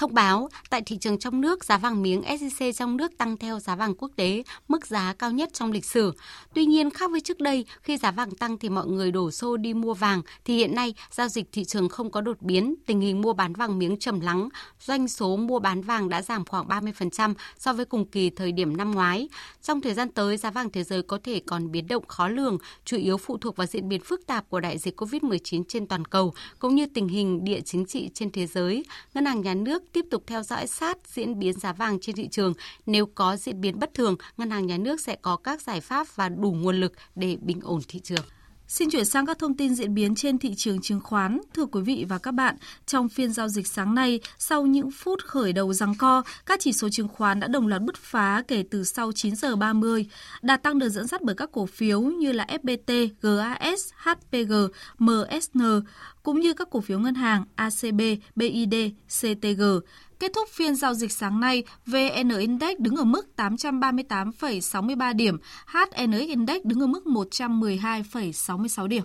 Thông báo, tại thị trường trong nước, giá vàng miếng SJC trong nước tăng theo giá vàng quốc tế, mức giá cao nhất trong lịch sử. Tuy nhiên, khác với trước đây, khi giá vàng tăng thì mọi người đổ xô đi mua vàng, thì hiện nay giao dịch thị trường không có đột biến, tình hình mua bán vàng miếng trầm lắng, doanh số mua bán vàng đã giảm khoảng 30% so với cùng kỳ thời điểm năm ngoái. Trong thời gian tới, giá vàng thế giới có thể còn biến động khó lường, chủ yếu phụ thuộc vào diễn biến phức tạp của đại dịch COVID-19 trên toàn cầu, cũng như tình hình địa chính trị trên thế giới. Ngân hàng Nhà nước tiếp tục theo dõi sát diễn biến giá vàng trên thị trường. Nếu có diễn biến bất thường, Ngân hàng Nhà nước sẽ có các giải pháp và đủ nguồn lực để bình ổn thị trường. Xin chuyển sang các thông tin diễn biến trên thị trường chứng khoán. Thưa quý vị và các bạn, trong phiên giao dịch sáng nay, sau những phút khởi đầu răng co, các chỉ số chứng khoán đã đồng loạt bứt phá kể từ sau 9 giờ 30. Đà tăng được dẫn dắt bởi các cổ phiếu như là FPT, GAS, HPG, MSN, cũng như các cổ phiếu ngân hàng ACB, BID, CTG. Kết thúc phiên giao dịch sáng nay, VN Index đứng ở mức 838,63 điểm, HNX Index đứng ở mức 112,66 điểm.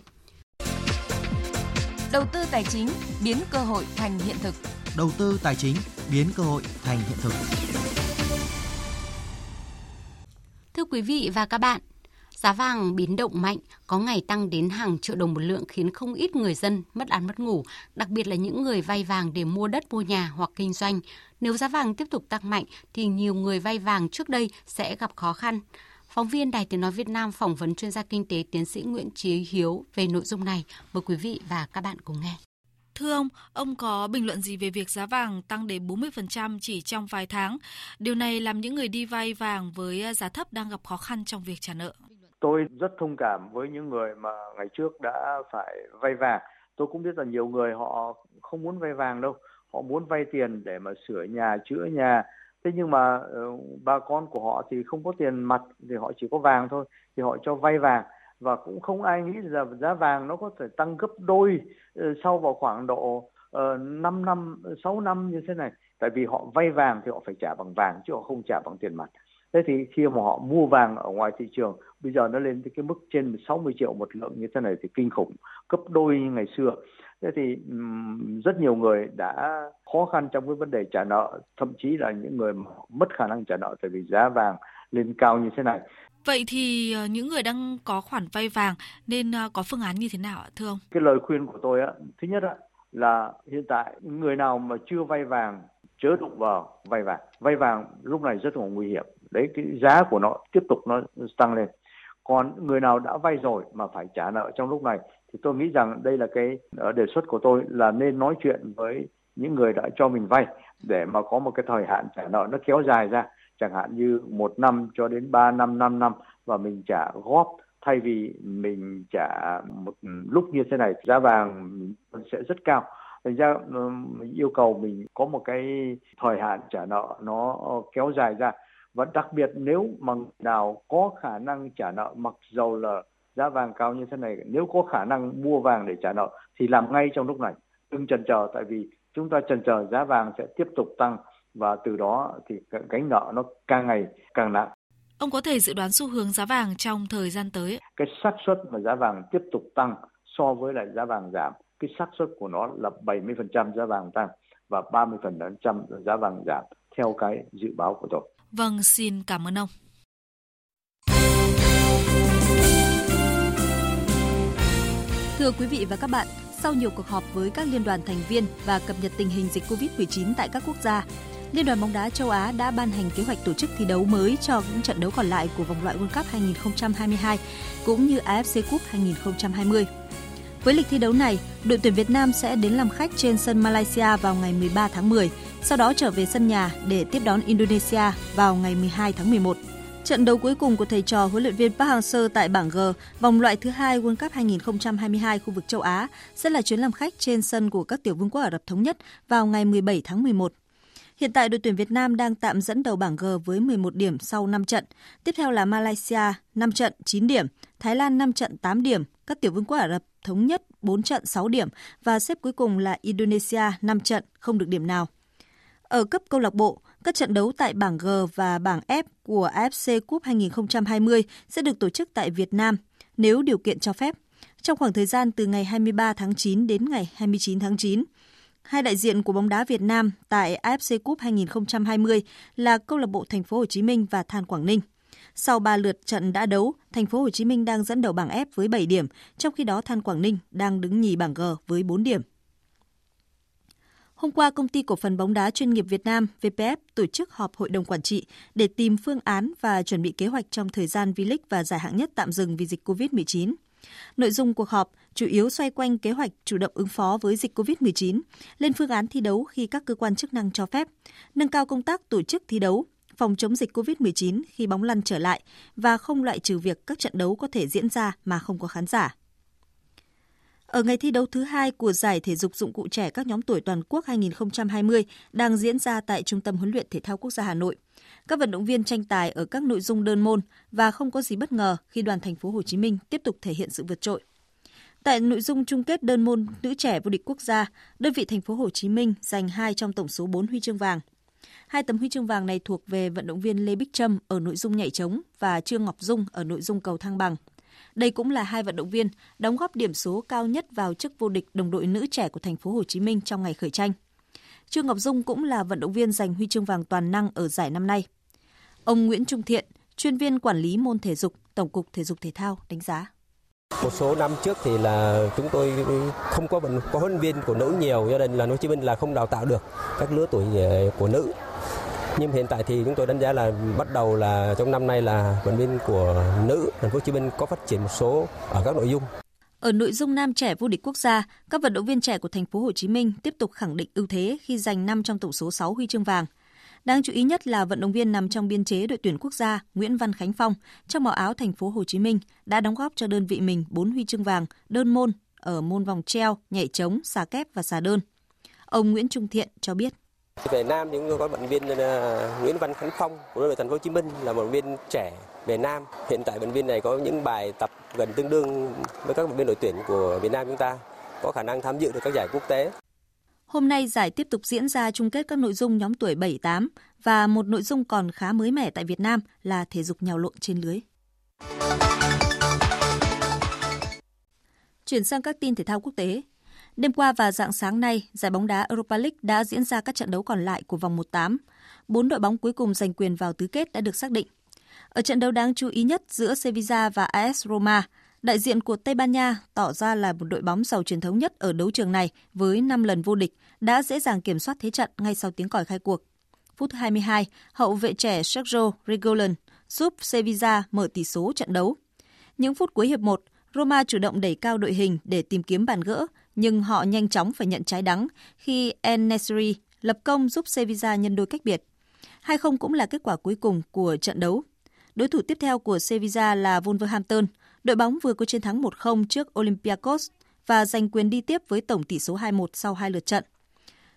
Đầu tư tài chính biến cơ hội thành hiện thực. Đầu tư tài chính biến cơ hội thành hiện thực. Thưa quý vị và các bạn, Giá vàng biến động mạnh, có ngày tăng đến hàng triệu đồng một lượng khiến không ít người dân mất ăn mất ngủ, đặc biệt là những người vay vàng để mua đất mua nhà hoặc kinh doanh. Nếu giá vàng tiếp tục tăng mạnh thì nhiều người vay vàng trước đây sẽ gặp khó khăn. Phóng viên Đài Tiếng Nói Việt Nam phỏng vấn chuyên gia kinh tế tiến sĩ Nguyễn Trí Hiếu về nội dung này. Mời quý vị và các bạn cùng nghe. Thưa ông, ông có bình luận gì về việc giá vàng tăng đến 40% chỉ trong vài tháng? Điều này làm những người đi vay vàng với à, giá thấp đang gặp khó khăn trong việc trả nợ. Tôi rất thông cảm với những người mà ngày trước đã phải vay vàng. Tôi cũng biết là nhiều người họ không muốn vay vàng đâu, họ muốn vay tiền để mà sửa nhà, chữa nhà. Thế nhưng mà ờ, uh, bà con của họ thì không có tiền mặt thì họ chỉ có vàng thôi, thì họ cho vay vàng và cũng không ai nghĩ là giá vàng nó có thể tăng gấp đôi ờ, sau vào khoảng độ uh, 5 năm, 6 năm như thế này. Tại vì họ vay vàng thì họ phải trả bằng vàng chứ họ không trả bằng tiền mặt. Thế thì khi mà họ mua vàng ở ngoài thị trường bây giờ nó lên tới cái mức trên 60 triệu một lượng như thế này thì kinh khủng gấp đôi như ngày xưa thế thì rất nhiều người đã khó khăn trong cái vấn đề trả nợ thậm chí là những người mất khả năng trả nợ tại vì giá vàng lên cao như thế này Vậy thì ờ, những người đang có khoản vay vàng nên ờ, có phương án như thế nào ạ thưa ông? Cái lời khuyên của tôi á, thứ nhất á, là hiện tại người nào mà chưa vay vàng chớ đụng vào vay vàng. Vay vàng lúc này rất là nguy hiểm. Đấy, cái giá của nó tiếp tục nó tăng lên. Còn người nào đã vay rồi mà phải trả nợ trong lúc này, thì tôi nghĩ rằng đây là cái ờ, đề xuất của tôi là nên nói chuyện với những người đã cho mình vay để mà có một cái thời hạn trả nợ nó kéo dài ra. Chẳng hạn như một năm cho đến ba năm năm năm và mình trả góp, thay vì mình trả một ừ, lúc như thế này giá vàng sẽ rất cao. Thành ra yêu cầu mình có một cái thời hạn trả nợ nó kéo dài ra và đặc biệt nếu mà nào có khả năng trả nợ mặc dầu là giá vàng cao như thế này nếu có khả năng mua vàng để trả nợ thì làm ngay trong lúc này đừng chần chờ tại vì chúng ta chần chờ giá vàng sẽ tiếp tục tăng và từ đó thì gánh nợ nó càng ngày càng nặng. Ông có thể dự đoán xu hướng giá vàng trong thời gian tới? Cái xác suất mà giá vàng tiếp tục tăng so với lại giá vàng giảm, cái xác suất của nó là 70% giá vàng tăng và 30% giá vàng giảm theo cái dự báo của tôi. Vâng, xin cảm ơn ông. Thưa quý vị và các bạn, sau nhiều cuộc họp với các liên đoàn thành viên và cập nhật tình hình dịch COVID-19 tại các quốc gia, Liên đoàn bóng đá châu Á đã ban hành kế hoạch tổ chức thi đấu mới cho những trận đấu còn lại của vòng loại World Cup 2022 cũng như AFC Cup 2020. Với lịch thi đấu này, đội tuyển Việt Nam sẽ đến làm khách trên sân Malaysia vào ngày 13 tháng 10, sau đó trở về sân nhà để tiếp đón Indonesia vào ngày 12 tháng 11. Trận đấu cuối cùng của thầy trò huấn luyện viên Park Hang-seo tại bảng G, vòng loại thứ hai World Cup 2022 khu vực châu Á sẽ là chuyến làm khách trên sân của các tiểu vương quốc Ả Rập thống nhất vào ngày 17 tháng 11. Hiện tại đội tuyển Việt Nam đang tạm dẫn đầu bảng G với 11 điểm sau 5 trận. Tiếp theo là Malaysia 5 trận 9 điểm, Thái Lan 5 trận 8 điểm, các tiểu vương quốc Ả Rập thống nhất 4 trận 6 điểm và xếp cuối cùng là Indonesia 5 trận không được điểm nào. Ở cấp câu lạc bộ, các trận đấu tại bảng G và bảng F của AFC Cup 2020 sẽ được tổ chức tại Việt Nam nếu điều kiện cho phép. Trong khoảng thời gian từ ngày 23 tháng 9 đến ngày 29 tháng 9, hai đại diện của bóng đá Việt Nam tại AFC Cup 2020 là câu lạc bộ Thành phố Hồ Chí Minh và Than Quảng Ninh. Sau 3 lượt trận đã đấu, Thành phố Hồ Chí Minh đang dẫn đầu bảng F với 7 điểm, trong khi đó Than Quảng Ninh đang đứng nhì bảng G với 4 điểm. Hôm qua, công ty cổ phần bóng đá chuyên nghiệp Việt Nam VPF tổ chức họp hội đồng quản trị để tìm phương án và chuẩn bị kế hoạch trong thời gian V-League và giải hạng nhất tạm dừng vì dịch COVID-19. Nội dung cuộc họp chủ yếu xoay quanh kế hoạch chủ động ứng phó với dịch COVID-19, lên phương án thi đấu khi các cơ quan chức năng cho phép, nâng cao công tác tổ chức thi đấu, phòng chống dịch COVID-19 khi bóng lăn trở lại và không loại trừ việc các trận đấu có thể diễn ra mà không có khán giả. Ở ngày thi đấu thứ hai của giải thể dục dụng cụ trẻ các nhóm tuổi toàn quốc 2020 đang diễn ra tại Trung tâm huấn luyện thể thao quốc gia Hà Nội. Các vận động viên tranh tài ở các nội dung đơn môn và không có gì bất ngờ khi đoàn thành phố Hồ Chí Minh tiếp tục thể hiện sự vượt trội. Tại nội dung chung kết đơn môn nữ trẻ vô địch quốc gia, đơn vị thành phố Hồ Chí Minh giành 2 trong tổng số 4 huy chương vàng. Hai tấm huy chương vàng này thuộc về vận động viên Lê Bích Trâm ở nội dung nhảy trống và Trương Ngọc Dung ở nội dung cầu thang bằng. Đây cũng là hai vận động viên đóng góp điểm số cao nhất vào chức vô địch đồng đội nữ trẻ của thành phố Hồ Chí Minh trong ngày khởi tranh. Trương Ngọc Dung cũng là vận động viên giành huy chương vàng toàn năng ở giải năm nay. Ông Nguyễn Trung Thiện, chuyên viên quản lý môn thể dục, Tổng cục Thể dục Thể thao đánh giá. Một số năm trước thì là chúng tôi không có có huấn luyện viên của nữ nhiều, gia đình là Hồ Chí Minh là không đào tạo được các lứa tuổi ờ, của nữ nhưng hiện tại thì chúng tôi đánh giá là bắt đầu là trong năm nay là vận viên của nữ thành phố Hồ Chí Minh có phát triển một số ở các nội dung. Ở nội dung nam trẻ vô địch quốc gia, các vận động viên trẻ của thành phố Hồ Chí Minh tiếp tục khẳng định ưu thế khi giành 5 trong tổng số 6 huy chương vàng. Đáng chú ý nhất là vận động viên nằm trong biên chế đội tuyển quốc gia Nguyễn Văn Khánh Phong trong màu áo thành phố Hồ Chí Minh đã đóng góp cho đơn vị mình 4 huy chương vàng đơn môn ở môn vòng treo, nhảy trống, xà kép và xà đơn. Ông Nguyễn Trung Thiện cho biết. Về nam thì chúng tôi có vận viên ờ, Nguyễn Văn Khánh Phong của đội thành phố Hồ Chí Minh là một vận viên trẻ về nam. Hiện tại vận viên này có những bài tập gần tương đương với các vận viên đội tuyển của Việt Nam chúng ta, có khả năng tham dự được các giải quốc tế. Hôm nay giải tiếp tục diễn ra chung kết các nội dung nhóm tuổi 7-8 và một nội dung còn khá mới mẻ tại Việt Nam là thể dục nhào lộn trên lưới. Chuyển sang các tin thể thao quốc tế. Đêm qua và dạng sáng nay, giải bóng đá Europa League đã diễn ra các trận đấu còn lại của vòng 1-8. Bốn đội bóng cuối cùng giành quyền vào tứ kết đã được xác định. Ở trận đấu đáng chú ý nhất giữa Sevilla và AS Roma, đại diện của Tây Ban Nha tỏ ra là một đội bóng giàu truyền thống nhất ở đấu trường này với 5 lần vô địch, đã dễ dàng kiểm soát thế trận ngay sau tiếng còi khai cuộc. Phút 22, hậu vệ trẻ Sergio Regolan giúp Sevilla mở tỷ số trận đấu. Những phút cuối hiệp 1, Roma chủ động đẩy cao đội hình để tìm kiếm bàn gỡ, nhưng họ nhanh chóng phải nhận trái đắng khi El Nesri lập công giúp Sevilla nhân đôi cách biệt. 2-0 cũng là kết quả cuối cùng của trận đấu. Đối thủ tiếp theo của Sevilla là Wolverhampton. Đội bóng vừa có chiến thắng 1-0 trước Olympiacos và giành quyền đi tiếp với tổng tỷ số 2-1 sau hai lượt trận.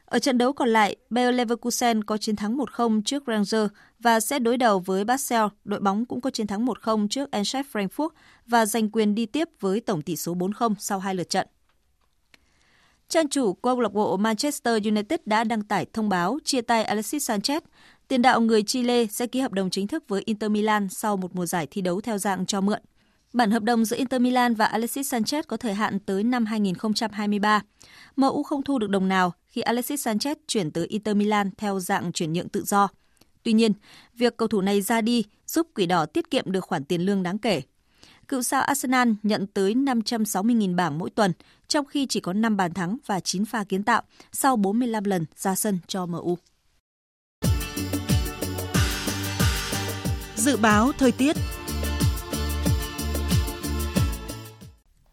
Ở trận đấu còn lại, Bayer Leverkusen có chiến thắng 1-0 trước Rangers và sẽ đối đầu với Basel. Đội bóng cũng có chiến thắng 1-0 trước Eintracht Frankfurt và giành quyền đi tiếp với tổng tỷ số 4-0 sau hai lượt trận. Trang chủ câu lạc bộ Manchester United đã đăng tải thông báo chia tay Alexis Sanchez. Tiền đạo người Chile sẽ ký hợp đồng chính thức với Inter Milan sau một mùa giải thi đấu theo dạng cho mượn. Bản hợp đồng giữa Inter Milan và Alexis Sanchez có thời hạn tới năm 2023. MU không thu được đồng nào khi Alexis Sanchez chuyển tới Inter Milan theo dạng chuyển nhượng tự do. Tuy nhiên, việc cầu thủ này ra đi giúp Quỷ Đỏ tiết kiệm được khoản tiền lương đáng kể. Cựu sao Arsenal nhận tới 560.000 bảng mỗi tuần, trong khi chỉ có 5 bàn thắng và 9 pha kiến tạo sau 45 lần ra sân cho MU. Dự báo thời tiết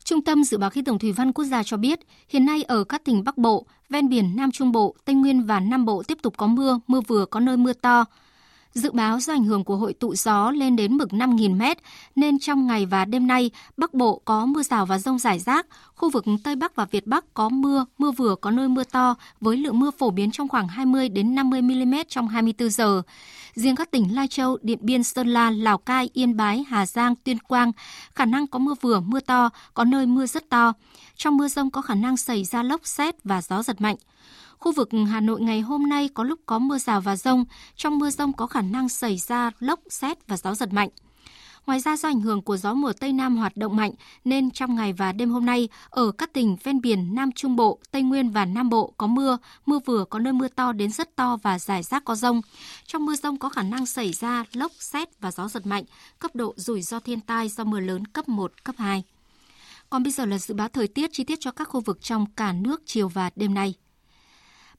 Trung tâm Dự báo Khí tượng Thủy văn Quốc gia cho biết, hiện nay ở các tỉnh Bắc Bộ, ven biển Nam Trung Bộ, Tây Nguyên và Nam Bộ tiếp tục có mưa, mưa vừa có nơi mưa to. Dự báo do ảnh hưởng của hội tụ gió lên đến mực 5.000 m nên trong ngày và đêm nay, Bắc Bộ có mưa rào và rông rải rác, khu vực Tây Bắc và Việt Bắc có mưa, mưa vừa có nơi mưa to với lượng mưa phổ biến trong khoảng 20 đến 50 mm trong 24 giờ. Riêng các tỉnh Lai Châu, Điện Biên, Sơn La, Lào Cai, Yên Bái, Hà Giang, Tuyên Quang, khả năng có mưa vừa, mưa to, có nơi mưa rất to. Trong mưa rông có khả năng xảy ra lốc xét và gió giật mạnh. Khu vực Hà Nội ngày hôm nay có lúc có mưa rào và rông, trong mưa rông có khả năng xảy ra lốc, xét và gió giật mạnh. Ngoài ra do ảnh hưởng của gió mùa Tây Nam hoạt động mạnh nên trong ngày và đêm hôm nay ở các tỉnh ven biển Nam Trung Bộ, Tây Nguyên và Nam Bộ có mưa, mưa vừa có nơi mưa to đến rất to và rải rác có rông. Trong mưa rông có khả năng xảy ra lốc, xét và gió giật mạnh, cấp độ rủi ro thiên tai do mưa lớn cấp 1, cấp 2. Còn bây giờ là dự báo thời tiết chi tiết cho các khu vực trong cả nước chiều và đêm nay.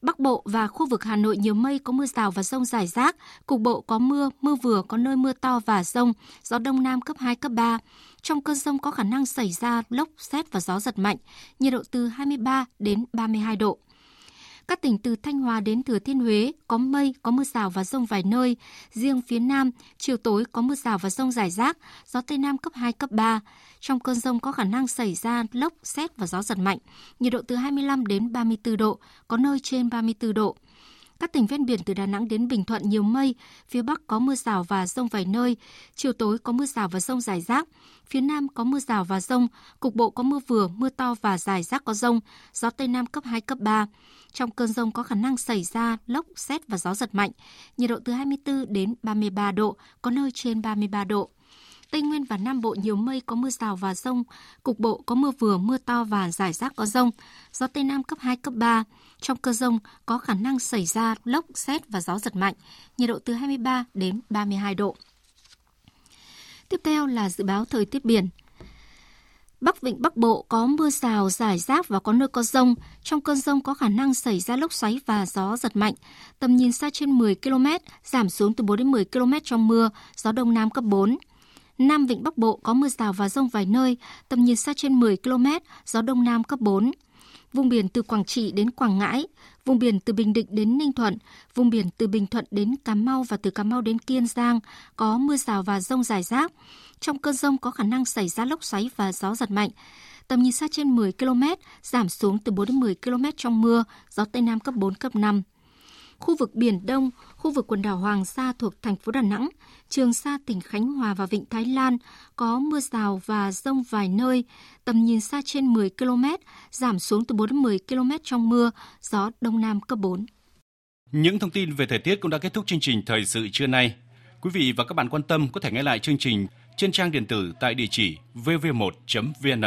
Bắc Bộ và khu vực Hà Nội nhiều mây có mưa rào và rông rải rác, cục bộ có mưa, mưa vừa có nơi mưa to và rông, gió đông nam cấp 2, cấp 3. Trong cơn rông có khả năng xảy ra lốc, xét và gió giật mạnh, nhiệt độ từ 23 đến 32 độ. Các tỉnh từ Thanh Hóa đến Thừa Thiên Huế có mây, có mưa rào và rông vài nơi. Riêng phía Nam, chiều tối có mưa rào và rông rải rác, gió Tây Nam cấp 2, cấp 3. Trong cơn rông có khả năng xảy ra lốc, xét và gió giật mạnh. Nhiệt độ từ 25 đến 34 độ, có nơi trên 34 độ. Các tỉnh ven biển từ Đà Nẵng đến Bình Thuận nhiều mây, phía Bắc có mưa rào và rông vài nơi, chiều tối có mưa rào và rông rải rác, phía Nam có mưa rào và rông, cục bộ có mưa vừa, mưa to và rải rác có rông, gió Tây Nam cấp 2, cấp 3. Trong cơn rông có khả năng xảy ra lốc, xét và gió giật mạnh, nhiệt độ từ 24 đến 33 độ, có nơi trên 33 độ. Tây Nguyên và Nam Bộ nhiều mây có mưa rào và rông, cục bộ có mưa vừa, mưa to và rải rác có rông, gió Tây Nam cấp 2, cấp 3. Trong cơn rông có khả năng xảy ra lốc, xét và gió giật mạnh, nhiệt độ từ 23 đến 32 độ. Tiếp theo là dự báo thời tiết biển. Bắc Vịnh Bắc Bộ có mưa rào, rải rác và có nơi có rông. Trong cơn rông có khả năng xảy ra lốc xoáy và gió giật mạnh. Tầm nhìn xa trên 10 km, giảm xuống từ 4 đến 10 km trong mưa, gió Đông Nam cấp 4. Nam Vịnh Bắc Bộ có mưa rào và rông vài nơi, tầm nhìn xa trên 10 km, gió Đông Nam cấp 4. Vùng biển từ Quảng Trị đến Quảng Ngãi, vùng biển từ Bình Định đến Ninh Thuận, vùng biển từ Bình Thuận đến Cà Mau và từ Cà Mau đến Kiên Giang có mưa rào và rông rải rác. Trong cơn rông có khả năng xảy ra lốc xoáy và gió giật mạnh. Tầm nhìn xa trên 10 km, giảm xuống từ 4 đến 10 km trong mưa, gió Tây Nam cấp 4, cấp 5 khu vực Biển Đông, khu vực quần đảo Hoàng Sa thuộc thành phố Đà Nẵng, Trường Sa tỉnh Khánh Hòa và Vịnh Thái Lan có mưa rào và rông vài nơi, tầm nhìn xa trên 10 km, giảm xuống từ 4 đến 10 km trong mưa, gió Đông Nam cấp 4. Những thông tin về thời tiết cũng đã kết thúc chương trình Thời sự trưa nay. Quý vị và các bạn quan tâm có thể nghe lại chương trình trên trang điện tử tại địa chỉ vv1.vn.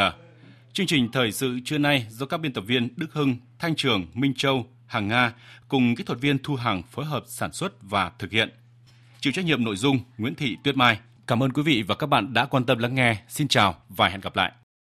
Chương trình Thời sự trưa nay do các biên tập viên Đức Hưng, Thanh Trường, Minh Châu, Hàng Nga cùng kỹ thuật viên Thu Hằng phối hợp sản xuất và thực hiện. Chịu trách nhiệm nội dung Nguyễn Thị Tuyết Mai. Cảm ơn quý vị và các bạn đã quan tâm lắng nghe. Xin chào và hẹn gặp lại.